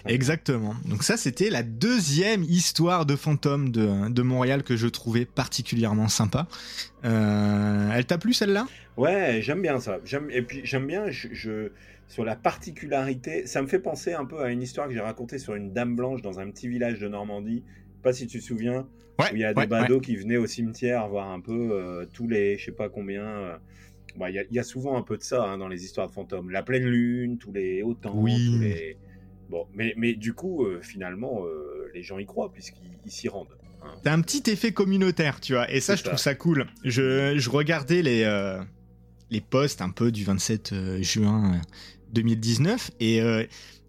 Exactement. Donc ça, c'était la deuxième histoire de fantôme de, de Montréal que je trouvais particulièrement sympa. Euh, elle t'a plu celle-là? Ouais, j'aime bien ça. J'aime et puis j'aime bien je, je- sur la particularité. Ça me fait penser un peu à une histoire que j'ai racontée sur une dame blanche dans un petit village de Normandie. Pas si tu te souviens. Ouais. où il y a des ouais. badauds qui venaient au cimetière voir un peu euh, tous les, je sais pas combien. euh, bah, Il y, a- il y a souvent un peu de ça hein, dans les histoires de fantômes. La pleine lune, tous les hauts temps, Oui. tous les. Bon, mais, mais du coup, euh, finalement, euh, les gens y croient puisqu'ils ils s'y rendent. hein. T'as un petit effet communautaire, tu vois. Et ça, je trouve ça. cool. Je, je regardais les, euh, les posts un peu du 27 euh, juin euh, 2019 et, euh,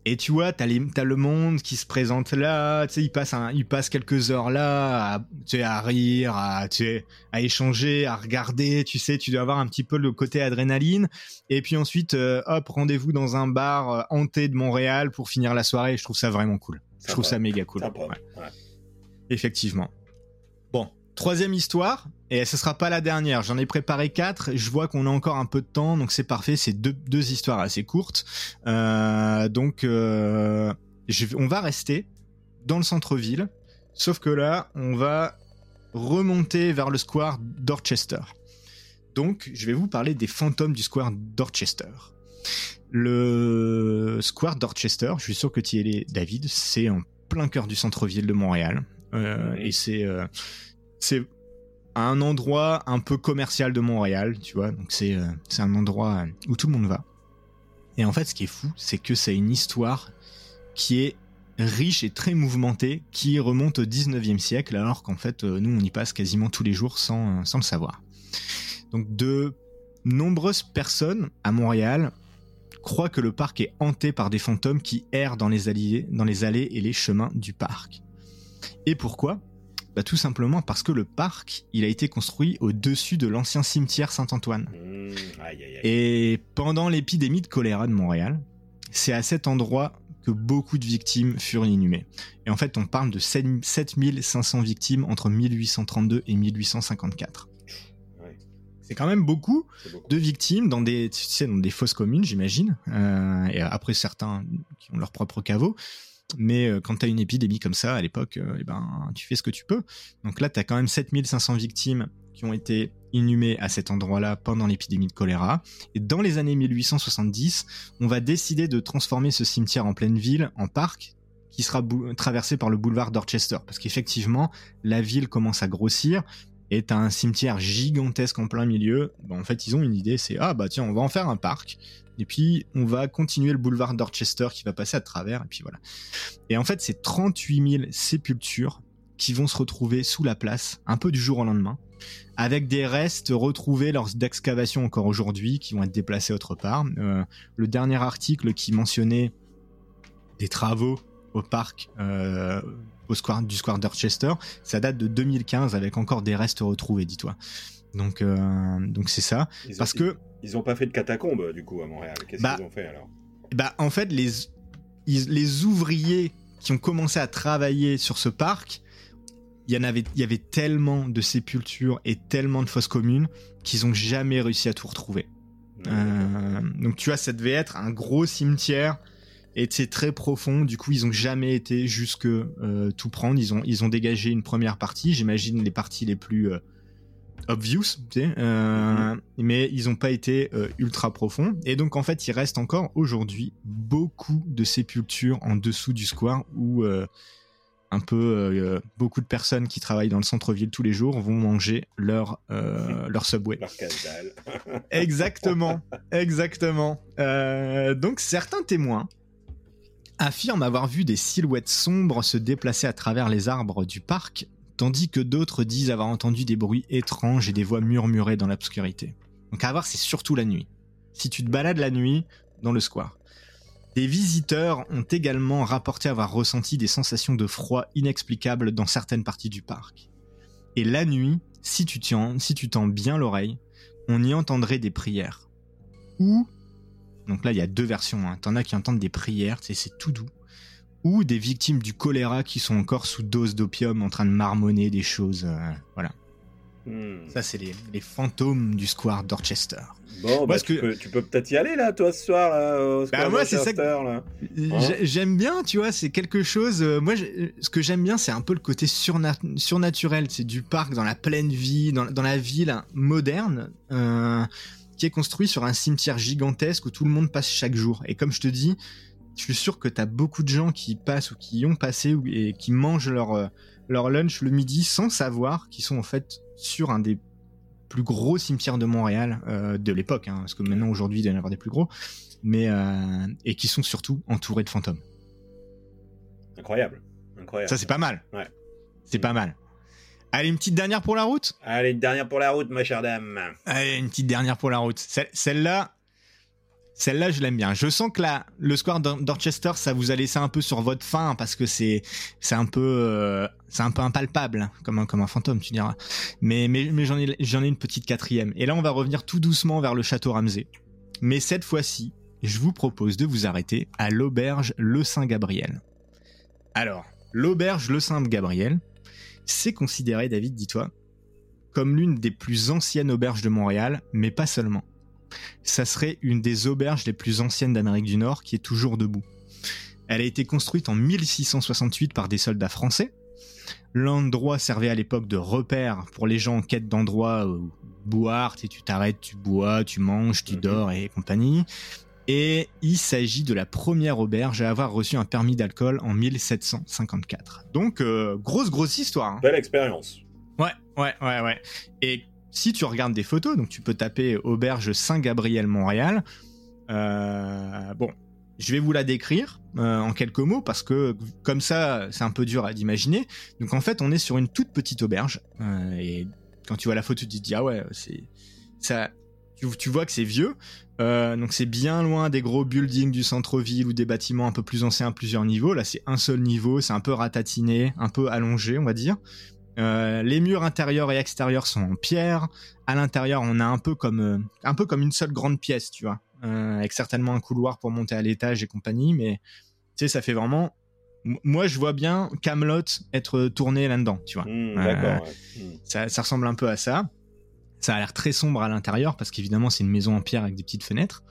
et tu vois, t'as, les, t'as le monde qui se présente là, tu sais, il passe, un, quelques heures là à, tu sais, à rire, à, tu sais, à échanger, à regarder, tu sais, tu dois avoir un petit peu le côté adrénaline. Et puis ensuite, euh, hop, rendez-vous dans un bar euh, hanté de Montréal pour finir la soirée. Je trouve ça vraiment cool. Je trouve ça méga cool. Sympa. Ouais. Ouais. Effectivement. Bon, Troisième histoire, et ce sera pas la dernière. J'en ai préparé quatre. Je vois qu'on a encore un peu de temps, donc c'est parfait. C'est deux, deux histoires assez courtes. Euh, donc, euh, on va rester dans le centre-ville, sauf que là, on va remonter vers le square Dorchester. Donc, je vais vous parler des fantômes du square Dorchester. Le square Dorchester, je suis sûr que tu y es, David, c'est en plein cœur du centre-ville de Montréal. Euh, et c'est c'est un endroit un peu commercial de Montréal, tu vois. Donc c'est euh, un endroit où tout le monde va. Et en fait, ce qui est fou, c'est que c'est une histoire qui est riche et très mouvementée, qui remonte au 19e siècle, alors qu'en fait, nous, on y passe quasiment tous les jours sans, le savoir. Donc de nombreuses personnes à Montréal croient que le parc est hanté par des fantômes qui errent dans les allées et les chemins du parc. Et pourquoi? Bah, Tout simplement parce que le parc, il a été construit au-dessus de l'ancien cimetière Saint-Antoine. Mmh, et pendant l'épidémie de choléra de Montréal, c'est à cet endroit que beaucoup de victimes furent inhumées. Et en fait, on parle de 7500 victimes entre 1832 et 1854. C'est quand même beaucoup, de victimes dans des, tu sais, dans des fosses communes, j'imagine. Euh, et après, certains qui ont leur propre caveau. Mais euh, quand tu as une épidémie comme ça, à l'époque, euh, eh ben, tu fais ce que tu peux. Donc là, tu as quand même 7500 victimes qui ont été inhumées à cet endroit-là pendant l'épidémie de choléra. Et dans les années 1870, on va décider de transformer ce cimetière en pleine ville en parc qui sera traversé par le boulevard Dorchester. Parce qu'effectivement, la ville commence à grossir et t'as un cimetière gigantesque en plein milieu. en fait, ils ont une idée, c'est ah bah tiens, on va en faire un parc. Et puis on va continuer le boulevard Dorchester qui va passer à travers. Et puis voilà. Et en fait, c'est 38 000 sépultures qui vont se retrouver sous la place, un peu du jour au lendemain, avec des restes retrouvés lors d'excavations encore aujourd'hui, qui vont être déplacés autre part. Euh, le dernier article qui mentionnait des travaux au parc euh, au square, du square Dorchester. Ça date de 2015 avec encore des restes retrouvés, dis-toi. Donc, euh, donc c'est ça. parce que ils ont pas fait de catacombes du coup à Montréal. Qu'est-ce bah, qu'ils ont fait alors? Bah en fait les les ouvriers qui ont commencé à travailler sur ce parc, il y en avait il y avait tellement de sépultures et tellement de fosses communes qu'ils ont jamais réussi à tout retrouver. Euh, donc tu vois, ça devait être un gros cimetière et c'est très profond. Du coup, ils ont jamais été jusque euh, tout prendre. Ils ont ils ont dégagé une première partie. J'imagine les parties les plus euh, obvious, tu sais, euh, mais ils n'ont pas été ultra profonds. Et donc en fait, il reste encore aujourd'hui beaucoup de sépultures en dessous du square où un peu beaucoup de personnes qui travaillent dans le centre-ville tous les jours vont manger leur leur subway. Leur exactement, exactement. donc certains témoins affirment avoir vu des silhouettes sombres se déplacer à travers les arbres du parc, tandis que d'autres disent avoir entendu des bruits étranges et des voix murmurées dans l'obscurité. Donc à voir, c'est surtout la nuit. Si tu te balades la nuit dans le square. Des visiteurs ont également rapporté avoir ressenti des sensations de froid inexplicables dans certaines parties du parc. Et la nuit, si tu si tu tends bien l'oreille, on y entendrait des prières. Ou donc là, il y a deux versions. Hein. T'en as qui entendent des prières, c'est tout doux. Ou des victimes du choléra qui sont encore sous dose d'opium en train de marmonner des choses. Euh, voilà. Hmm. Ça, c'est les, fantômes du square Dorchester. Bon, bah, tu, peux, peut-être y aller là, toi, ce soir, là, au square bah, moi, c'est ça hein j'aime bien, tu vois, c'est quelque chose. Euh, moi, ce que j'aime bien, c'est un peu le côté surnaturel. C'est du parc dans la pleine vie, dans, dans la ville moderne. Euh, qui est construit sur un cimetière gigantesque où tout le monde passe chaque jour. Et comme je te dis, je suis sûr que tu as beaucoup de gens qui passent ou qui y ont passé et qui mangent leur, euh, leur lunch le midi sans savoir qu'ils sont en fait sur un des plus gros cimetières de Montréal euh, de l'époque, hein, parce que maintenant aujourd'hui il doit y en avoir des plus gros, mais euh, et qui sont surtout entourés de fantômes. Incroyable, incroyable. Ça c'est pas mal. Ouais. C'est pas mal. Allez, une petite dernière pour la route? Allez, une dernière pour la route, ma chère dame. Allez, une petite dernière pour la route. Celle-là, celle-là, je l'aime bien. Je sens que là, le square d'Orchester, ça vous a laissé un peu sur votre faim parce que c'est, c'est un peu, euh, c'est un peu impalpable, hein, comme un, comme un fantôme, tu diras. Mais, mais, mais j'en ai, j'en ai une petite quatrième. Et là, on va revenir tout doucement vers le château Ramsey. Mais cette fois-ci, je vous propose de vous arrêter à l'auberge Le Saint-Gabriel. Alors, l'auberge Le Saint-Gabriel, c'est considéré, David, dis-toi, comme l'une des plus anciennes auberges de Montréal, mais pas seulement. Ça serait une des auberges les plus anciennes d'Amérique du Nord qui est toujours debout. Elle a été construite en 1668 par des soldats français. L'endroit servait à l'époque de repère pour les gens en quête d'endroits où boire, tu t'arrêtes, tu bois, tu manges, tu mhm. dors et compagnie. Et il s'agit de la première auberge à avoir reçu un permis d'alcool en 1754. Donc, euh, grosse, grosse histoire. Hein. Belle expérience. Ouais, ouais, ouais, ouais. Et si tu regardes des photos, donc tu peux taper auberge Saint-Gabriel Montréal. Euh, bon, je vais vous la décrire euh, en quelques mots parce que comme ça, c'est un peu dur à d'imaginer. Donc en fait, on est sur une toute petite auberge et quand tu vois la photo, tu te dis ah ouais, c'est ça. Tu, vois que c'est vieux, euh, donc c'est bien loin des gros buildings du centre-ville ou des bâtiments un peu plus anciens à plusieurs niveaux. Là, c'est un seul niveau, c'est un peu ratatiné, un peu allongé, on va dire. Euh, les murs intérieurs et extérieurs sont en pierre. À l'intérieur, on a un peu comme euh, un peu comme une seule grande pièce, tu vois, avec certainement un couloir pour monter à l'étage et compagnie. Mais tu sais, ça fait vraiment moi je vois bien Camelot être tourné là-dedans, tu vois. Mmh. Mmh. ça, ça, ressemble un peu à ça. Ça a l'air très sombre à l'intérieur parce qu'évidemment c'est une maison en pierre avec des petites fenêtres.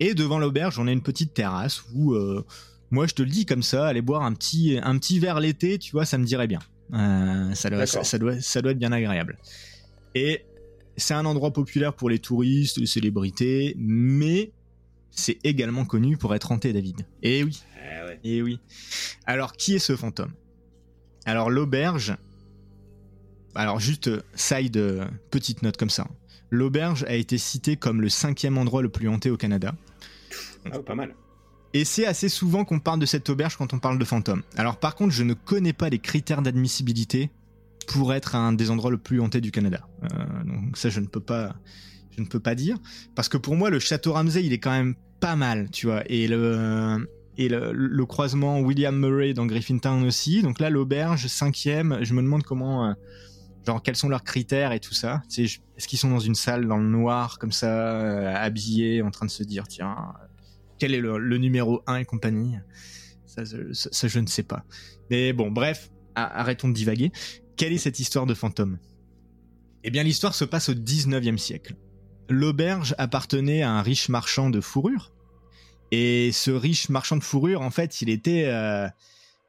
Et devant l'auberge, on a une petite terrasse où, euh, moi je te le dis comme ça, aller boire un petit, un petit verre l'été, tu vois, ça me dirait bien. Euh, ça, doit, ça, doit, ça doit être bien agréable. Et c'est un endroit populaire pour les touristes, les célébrités, mais c'est également connu pour être hanté, David. Et oui. Et oui. Alors, qui est ce fantôme? Alors, l'auberge. Alors, juste euh, side euh, petite note comme ça. L'auberge a été citée comme le cinquième endroit le plus hanté au Canada. Ah, pas mal. Et c'est assez souvent qu'on parle de cette auberge quand on parle de fantôme. Alors, par contre, je ne connais pas les critères d'admissibilité pour être un des endroits le plus hanté du Canada. Euh, donc, ça, je ne peux pas je ne peux pas dire parce que pour moi le château Ramsey il est quand même pas mal tu vois et le et le, croisement William Murray dans Griffintown aussi donc là l'auberge cinquième je me demande comment euh, genre quels sont leurs critères et tout ça. Est-ce qu'ils sont dans une salle dans le noir comme ça euh, habillés en train de se dire tiens quel est le, numéro 1 et compagnie. Ça, je ne sais pas. Mais bon bref arrêtons de divaguer. Quelle est cette histoire de fantôme? Eh bien l'histoire se passe au 19e siècle. L'auberge appartenait à un riche marchand de fourrure. Et ce riche marchand de fourrure, en fait, il était, euh,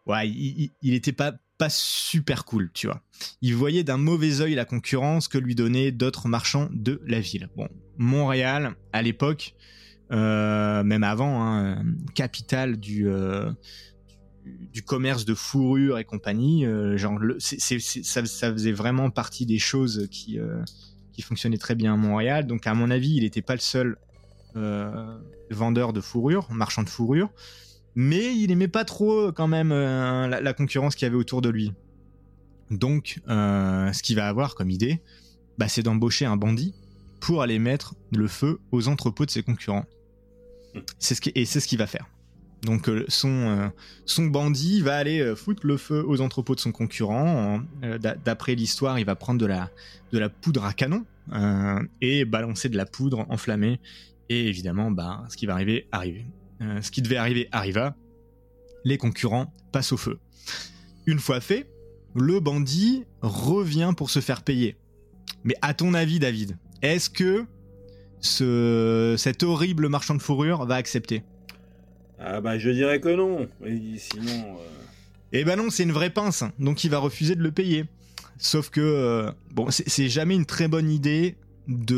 ouais, il, était pas pas super cool, tu vois. Il voyait d'un mauvais œil la concurrence que lui donnaient d'autres marchands de la ville. Bon, Montréal, à l'époque, euh, même avant, hein, capitale du euh, du commerce de fourrure et compagnie, genre, ça, ça, faisait vraiment partie des choses qui qui fonctionnait très bien à Montréal. Donc à mon avis, il n'était pas le seul euh, vendeur de fourrure, marchand de fourrure, mais il aimait pas trop quand même euh, la, concurrence qu'il y avait autour de lui. Donc euh, ce qu'il va avoir comme idée, bah, c'est d'embaucher un bandit pour aller mettre le feu aux entrepôts de ses concurrents. C'est ce qui, et c'est ce qu'il va faire. Donc son, son bandit va aller foutre le feu aux entrepôts de son concurrent. D'après l'histoire, il va prendre de la, de la poudre à canon euh, et balancer de la poudre enflammée. Et évidemment, bah, ce qui va arriver, arrive. Euh, ce qui devait arriver, arriva. Les concurrents passent au feu. Une fois fait, le bandit revient pour se faire payer. Mais à ton avis, David, est-ce que ce, cet horrible marchand de fourrure va accepter? Ah bah je dirais que non. sinon. Euh, eh ben non, c'est une vraie pince, donc il va refuser de le payer. Sauf que, euh, bon, c'est jamais une très bonne idée de,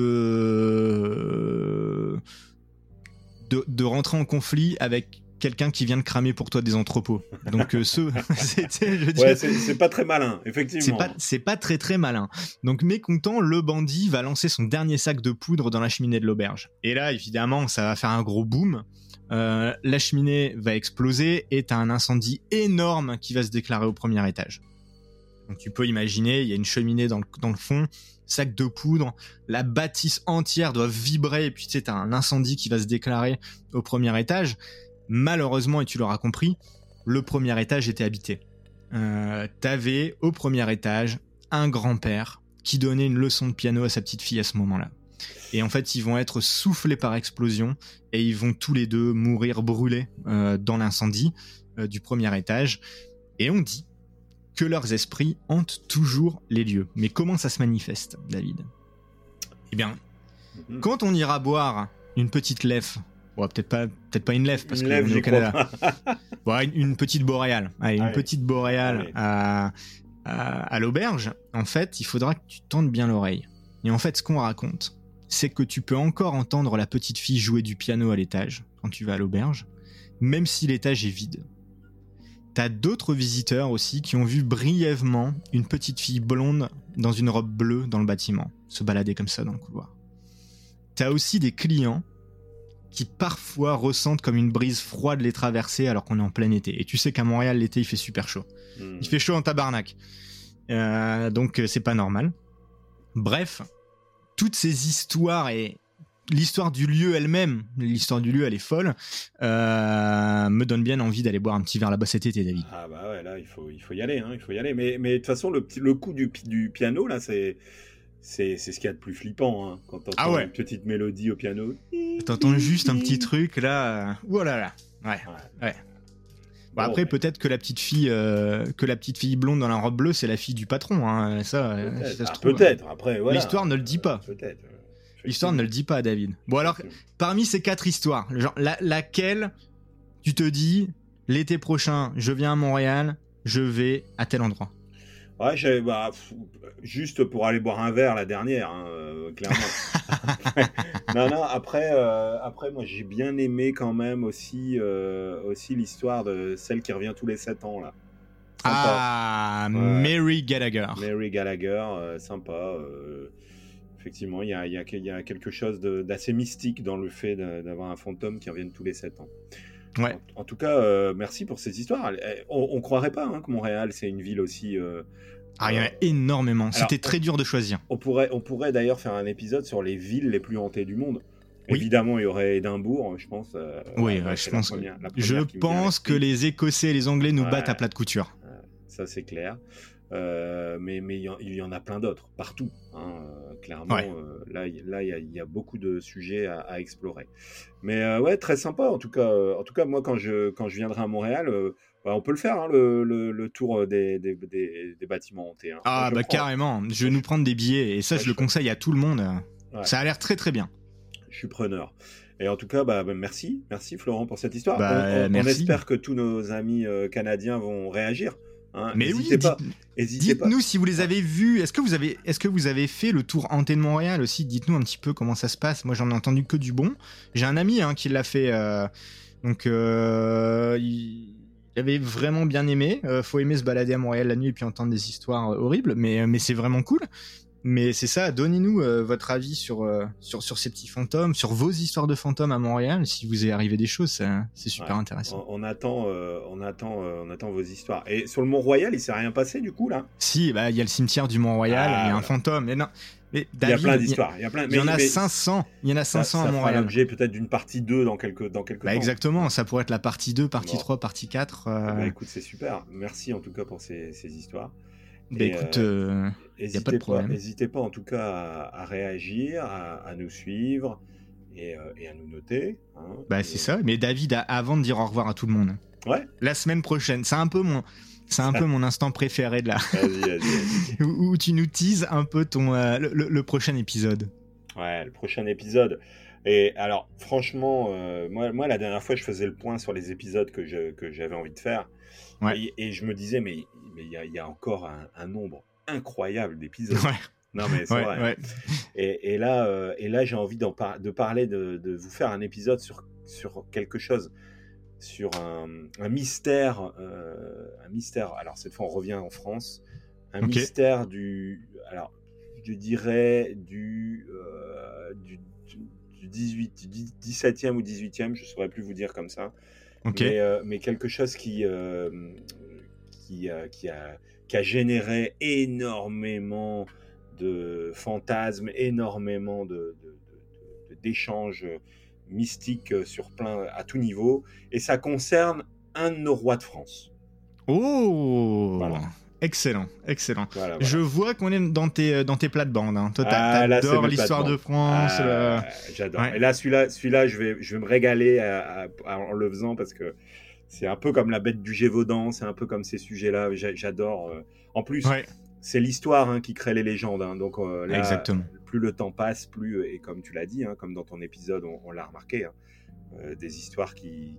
de, rentrer en conflit avec quelqu'un qui vient de cramer pour toi des entrepôts. Donc euh, ce, c'est pas très malin, effectivement. C'est pas, pas très très malin. Donc mécontent, le bandit va lancer son dernier sac de poudre dans la cheminée de l'auberge. Et là, évidemment, ça va faire un gros boom. Euh, la cheminée va exploser et t'as un incendie énorme qui va se déclarer au premier étage. Donc tu peux imaginer, il y a une cheminée dans le, fond, sac de poudre, la bâtisse entière doit vibrer, et puis tu sais, un incendie qui va se déclarer au premier étage. Malheureusement, et tu l'auras compris, le premier étage était habité. Euh, T'avais au premier étage un grand-père qui donnait une leçon de piano à sa petite fille à ce moment-là. Et en fait, ils vont être soufflés par explosion et ils vont tous les deux mourir brûlés euh, dans l'incendie euh, du premier étage. Et on dit que leurs esprits hantent toujours les lieux. Mais comment ça se manifeste, David? Eh bien, Mhm. quand on ira boire une petite lèvre, bon, peut-être pas, peut-être pas une lèvre parce Une que lèvre, on est au Canada. Bon, une, une petite boréale, Allez, une petite boréale Allez. à, à, à l'auberge. En fait, il faudra que tu tendes bien l'oreille. Et en fait, ce qu'on raconte, c'est que tu peux encore entendre la petite fille jouer du piano à l'étage quand tu vas à l'auberge, même si l'étage est vide. T'as d'autres visiteurs aussi qui ont vu brièvement une petite fille blonde dans une robe bleue dans le bâtiment, se balader comme ça dans le couloir. T'as aussi des clients qui parfois ressentent comme une brise froide les traverser alors qu'on est en plein été. Et tu sais qu'à Montréal, l'été, il fait super chaud. Mhm. Il fait chaud en tabarnak. Euh, donc euh, c'est pas normal. Bref, toutes ces histoires et l'histoire du lieu elle-même, l'histoire du lieu elle est folle, euh, me donne bien envie d'aller boire un petit verre là-bas cet été, David. Ah bah ouais, là, il faut, il faut y aller, hein, il faut y aller. Mais, mais de toute façon, le, le coup du, du piano, là, c'est... C'est ce qu'il y a de plus flippant, hein, quand t'entends Ah ouais. une petite mélodie au piano. T'entends juste un petit truc là, euh, voilà là. Ouais. Ouais. Bon, Bon, après peut-être que la petite fille, euh, que la petite fille blonde dans la robe bleue, c'est la fille du patron. Hein. Ça, Peut-être. si Ah, peut-être, après, voilà. L'histoire ne le dit pas. Peut-être. L'histoire ne le dit pas, David. Bon alors, parmi ces quatre histoires, genre la- laquelle tu te dis l'été prochain, je viens à Montréal, je vais à tel endroit? Ouais, j'avais- bah, juste pour aller boire un verre la dernière, hein, euh, clairement. non, non, après, euh, après moi j'ai bien aimé quand même aussi, euh, aussi l'histoire de celle qui revient tous les 7 ans là. Sympa. Ah. Mary Gallagher. Mary Gallagher, sympa. Euh, effectivement, il y a, il y a- il y a quelque chose d'assez mystique dans le fait d'avoir un fantôme qui revienne tous les 7 ans. Ouais. En, en tout cas, euh, merci pour ces histoires. On, on croirait pas hein, que Montréal, c'est une ville aussi. euh, Ah, il y en a énormément. Alors, C'était très dur de choisir. On pourrait, on pourrait d'ailleurs faire un épisode sur les villes les plus hantées du monde. Oui. Évidemment, il y aurait Édimbourg, je pense. euh, Oui, ouais, je pense- première- première Je pense que les Écossais et les Anglais nous Ouais. battent à plat de couture. Ça, c'est clair. Euh, mais mais il y en- il y, en a plein d'autres, partout. hein, euh, clairement, Ouais. euh, là, il- là, y, a- il y a beaucoup de sujets à, à explorer. Mais euh, ouais, très sympa. En tout cas, euh, en tout cas, moi, quand je quand je viendrai à Montréal, bah, on peut le faire, hein, le, le- le tour des, des, des- des bâtiments hantés. hein. Ah, Moi, bah prends. carrément. Je vais nous prendre des billets et ça, Ouais, je le conseille à tout le monde. Ouais. Ça a l'air très très bien. Je suis preneur. Et en tout cas, bah, bah, merci, merci Florent pour cette histoire. Bah, on, on- on merci. espère que tous nos amis canadiens vont réagir. Hein. Mais oui, pas. Dites-nous si vous les avez vus. Est-ce que vous avez, est-ce que vous avez fait le tour hanté de Montréal aussi? Dites-nous un petit peu comment ça se passe. Moi, j'en ai entendu que du bon. J'ai un ami hein, qui l'a fait. euh, donc, euh, il il avait vraiment bien aimé. Euh, faut aimer se balader à Montréal la nuit et puis entendre des histoires euh, horribles, mais mais c'est vraiment cool. Mais c'est ça. Donnez-nous euh, votre avis sur euh, sur sur ces petits fantômes, sur vos histoires de fantômes à Montréal. Si vous est arrivé des choses, c'est super Ouais. intéressant. On, on attend, euh, on attend, euh, on attend vos histoires. Et sur le Mont Royal, il s'est rien passé du coup là? Si, bah il y a le cimetière du Mont-Royal, Ah, il y a un voilà. fantôme. Mais non, mais il y a plein d'histoires. Il y a plein. Il y en mais- a mais 500. Il y en a ça- 500 ça à Montréal. l'objet peut-être d'une partie 2 dans quelques dans quelques Bah temps. exactement, ça pourrait être la partie 2, partie Bon. 3, partie 4. euh, Eh ben, écoute, c'est super. Merci en tout cas pour ces, ces histoires. Bah écoute, euh, euh, N'hésitez pas de problème. n'hésitez pas en tout cas à, à réagir, à, à nous suivre et, euh, et à nous noter. hein. bah Et, c'est ça. Mais David, a- avant de dire au revoir à tout le monde, Ouais. la semaine prochaine, c'est un peu mon, c'est un peu mon instant préféré de la, Vas-y, vas-y, vas-y. où, où tu nous teases un peu ton, euh, le, le- le prochain épisode. Ouais, le prochain épisode. Et alors, franchement, euh, moi, moi, la dernière fois, je faisais le point sur les épisodes que je- que j'avais envie de faire. Ouais. Et, et je me disais, mais mais il y, a- il y a encore un, un nombre incroyable d'épisodes. Ouais, Non, mais c'est ouais, vrai. ouais. Et, et là, euh, et là j'ai envie par- de parler, de, de vous faire un épisode sur, sur quelque chose, sur un, un mystère, euh, un mystère. Alors cette fois, on revient en France, un mystère du, alors je dirais du, euh, du, du- du 18, du 17e ou 18e, je saurais plus vous dire comme ça, Ok. mais, mais quelque chose qui, qui, a- qui, a, qui a généré énormément de fantasmes, énormément de, de- de- de- d'échanges mystiques sur plein, à tout niveau, et ça concerne un de nos rois de France. Oh Voilà. Excellent, excellent. Voilà, Je vois qu'on est dans tes, dans tes plates-bandes. Hein. Toi, Ah, t'adores l'histoire de. France. Ah, J'adore. Ouais. Et là, celui-là, celui-là, je vais, je vais me régaler à- à- à- en le faisant parce que c'est un peu comme la bête du Gévaudan, c'est un peu comme ces sujets-là. J'adore. En plus, c'est l'histoire hein, qui crée les légendes. Hein. donc Exactement. plus le temps passe, plus et comme tu l'as dit, hein, comme dans ton épisode, on, l'a remarqué, des histoires qui,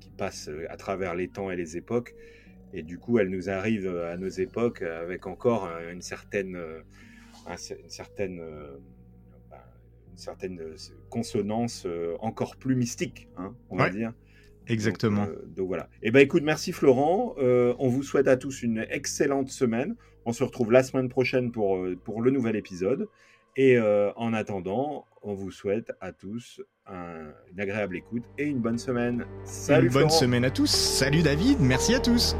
qui, passent à travers les temps et les époques. Et du coup, elles nous arrivent à nos époques avec encore une certaine, une certaine certaine euh, consonance euh, encore plus mystique, hein, on va dire. Exactement. Donc, euh, voilà. Et eh ben écoute, merci Florent. on vous souhaite à tous une excellente semaine. On se retrouve la semaine prochaine pour, pour le nouvel épisode. Et en attendant, on vous souhaite à tous une agréable écoute et une bonne semaine. Salut. Une bonne semaine à tous. Salut David. Merci à tous.